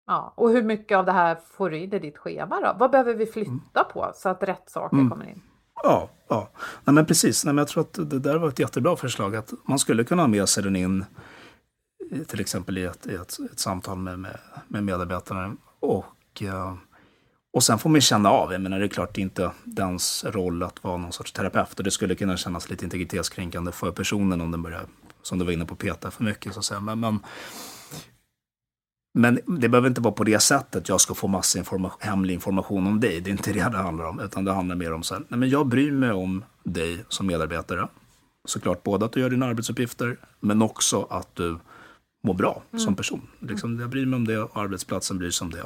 ja, och hur mycket av det här får du in i ditt schema då? Vad behöver vi flytta på så att rätt saker mm. kommer in? Ja, ja. Nej, men precis. Nej, men jag tror att det där var ett jättebra förslag. Att man skulle kunna ha med sig den in till exempel i ett, i ett, ett samtal med, med, med medarbetarna. Och, uh, och sen får man känna av, jag menar det är klart det är inte dens roll att vara någon sorts terapeut och det skulle kunna kännas lite integritetskränkande för personen om den börjar, som du var inne på, peta för mycket så att säga. Men, men, men det behöver inte vara på det sättet, jag ska få massa information, hemlig information om dig. Det är inte det det handlar om, utan det handlar mer om så här, nej men jag bryr mig om dig som medarbetare. Såklart både att du gör dina arbetsuppgifter, men också att du mår bra mm. som person. Liksom, jag bryr mig om det och arbetsplatsen bryr sig om det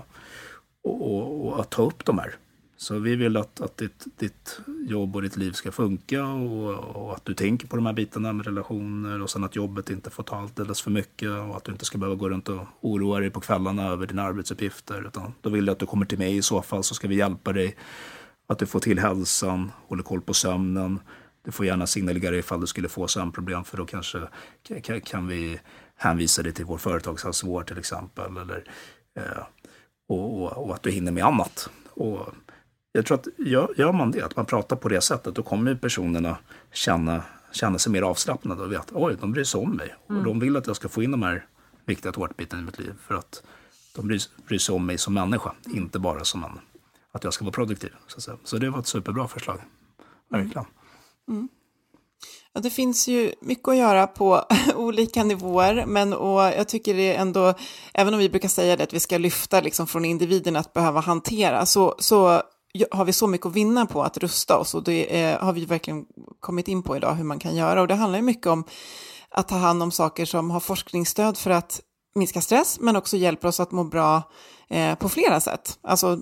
och, och, och, att ta upp de här. Så vi vill att, att ditt, ditt jobb och ditt liv ska funka och, och, att du tänker på de här bitarna med relationer och sen att jobbet inte får ta alldeles för mycket och att du inte ska behöva gå runt och oroa dig på kvällarna över dina arbetsuppgifter. Utan då vill jag att du kommer till mig i så fall så ska vi hjälpa dig. Att du får till hälsan, håller koll på sömnen. Du får gärna signalera ifall du skulle få sömnproblem för då kanske kan, kan vi hänvisa dig till vår företagshälsovård till exempel. Eller, eh, och, och, och, att du hinner med annat. Och jag tror att gör, man det, att man pratar på det sättet, då kommer personerna känna, känna sig mer avslappnade och veta oj, de bryr sig om mig. Mm. Och de vill att jag ska få in de här viktiga tårtbitarna i mitt liv. För att de bryr, bryr sig om mig som människa, inte bara som en, att jag ska vara produktiv. Så, så det var ett superbra förslag. Verkligen. Mm. Mm. Ja, det finns ju mycket att göra på olika nivåer, men och jag tycker det ändå, även om vi brukar säga det att vi ska lyfta liksom från individen att behöva hantera, så, så har vi så mycket att vinna på att rusta oss och det är, har vi verkligen kommit in på idag hur man kan göra och det handlar ju mycket om att ta hand om saker som har forskningsstöd för att minska stress men också hjälper oss att må bra eh, på flera sätt. Alltså,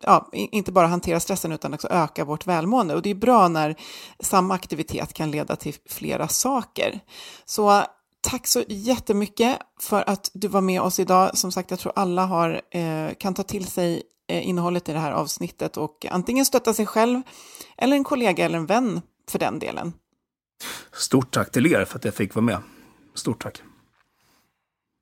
ja, inte bara hantera stressen utan också öka vårt välmående. Och det är bra när samma aktivitet kan leda till flera saker. Så tack så jättemycket för att du var med oss idag. Som sagt, jag tror alla har, eh, kan ta till sig eh, innehållet i det här avsnittet och antingen stötta sig själv eller en kollega eller en vän för den delen. Stort tack till er för att jag fick vara med. Stort tack.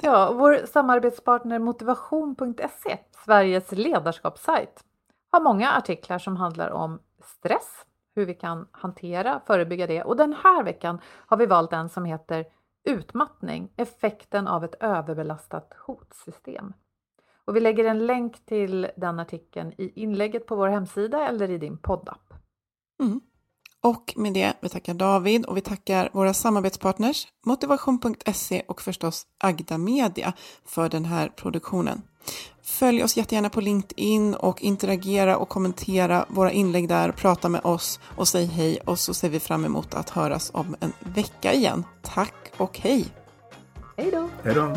Ja, vår samarbetspartner motivation.se, Sveriges ledarskapssajt, har många artiklar som handlar om stress, hur vi kan hantera, förebygga det och den här veckan har vi valt en som heter Utmattning, effekten av ett överbelastat hotsystem. Och vi lägger en länk till den artikeln i inlägget på vår hemsida eller i din poddapp. Mm. Och med det, vi tackar David och vi tackar våra samarbetspartners Motivation.se och förstås Agda Media för den här produktionen. Följ oss jättegärna på LinkedIn och interagera och kommentera våra inlägg där, prata med oss och säg hej och så ser vi fram emot att höras om en vecka igen. Tack och hej! Hej då! Hej då!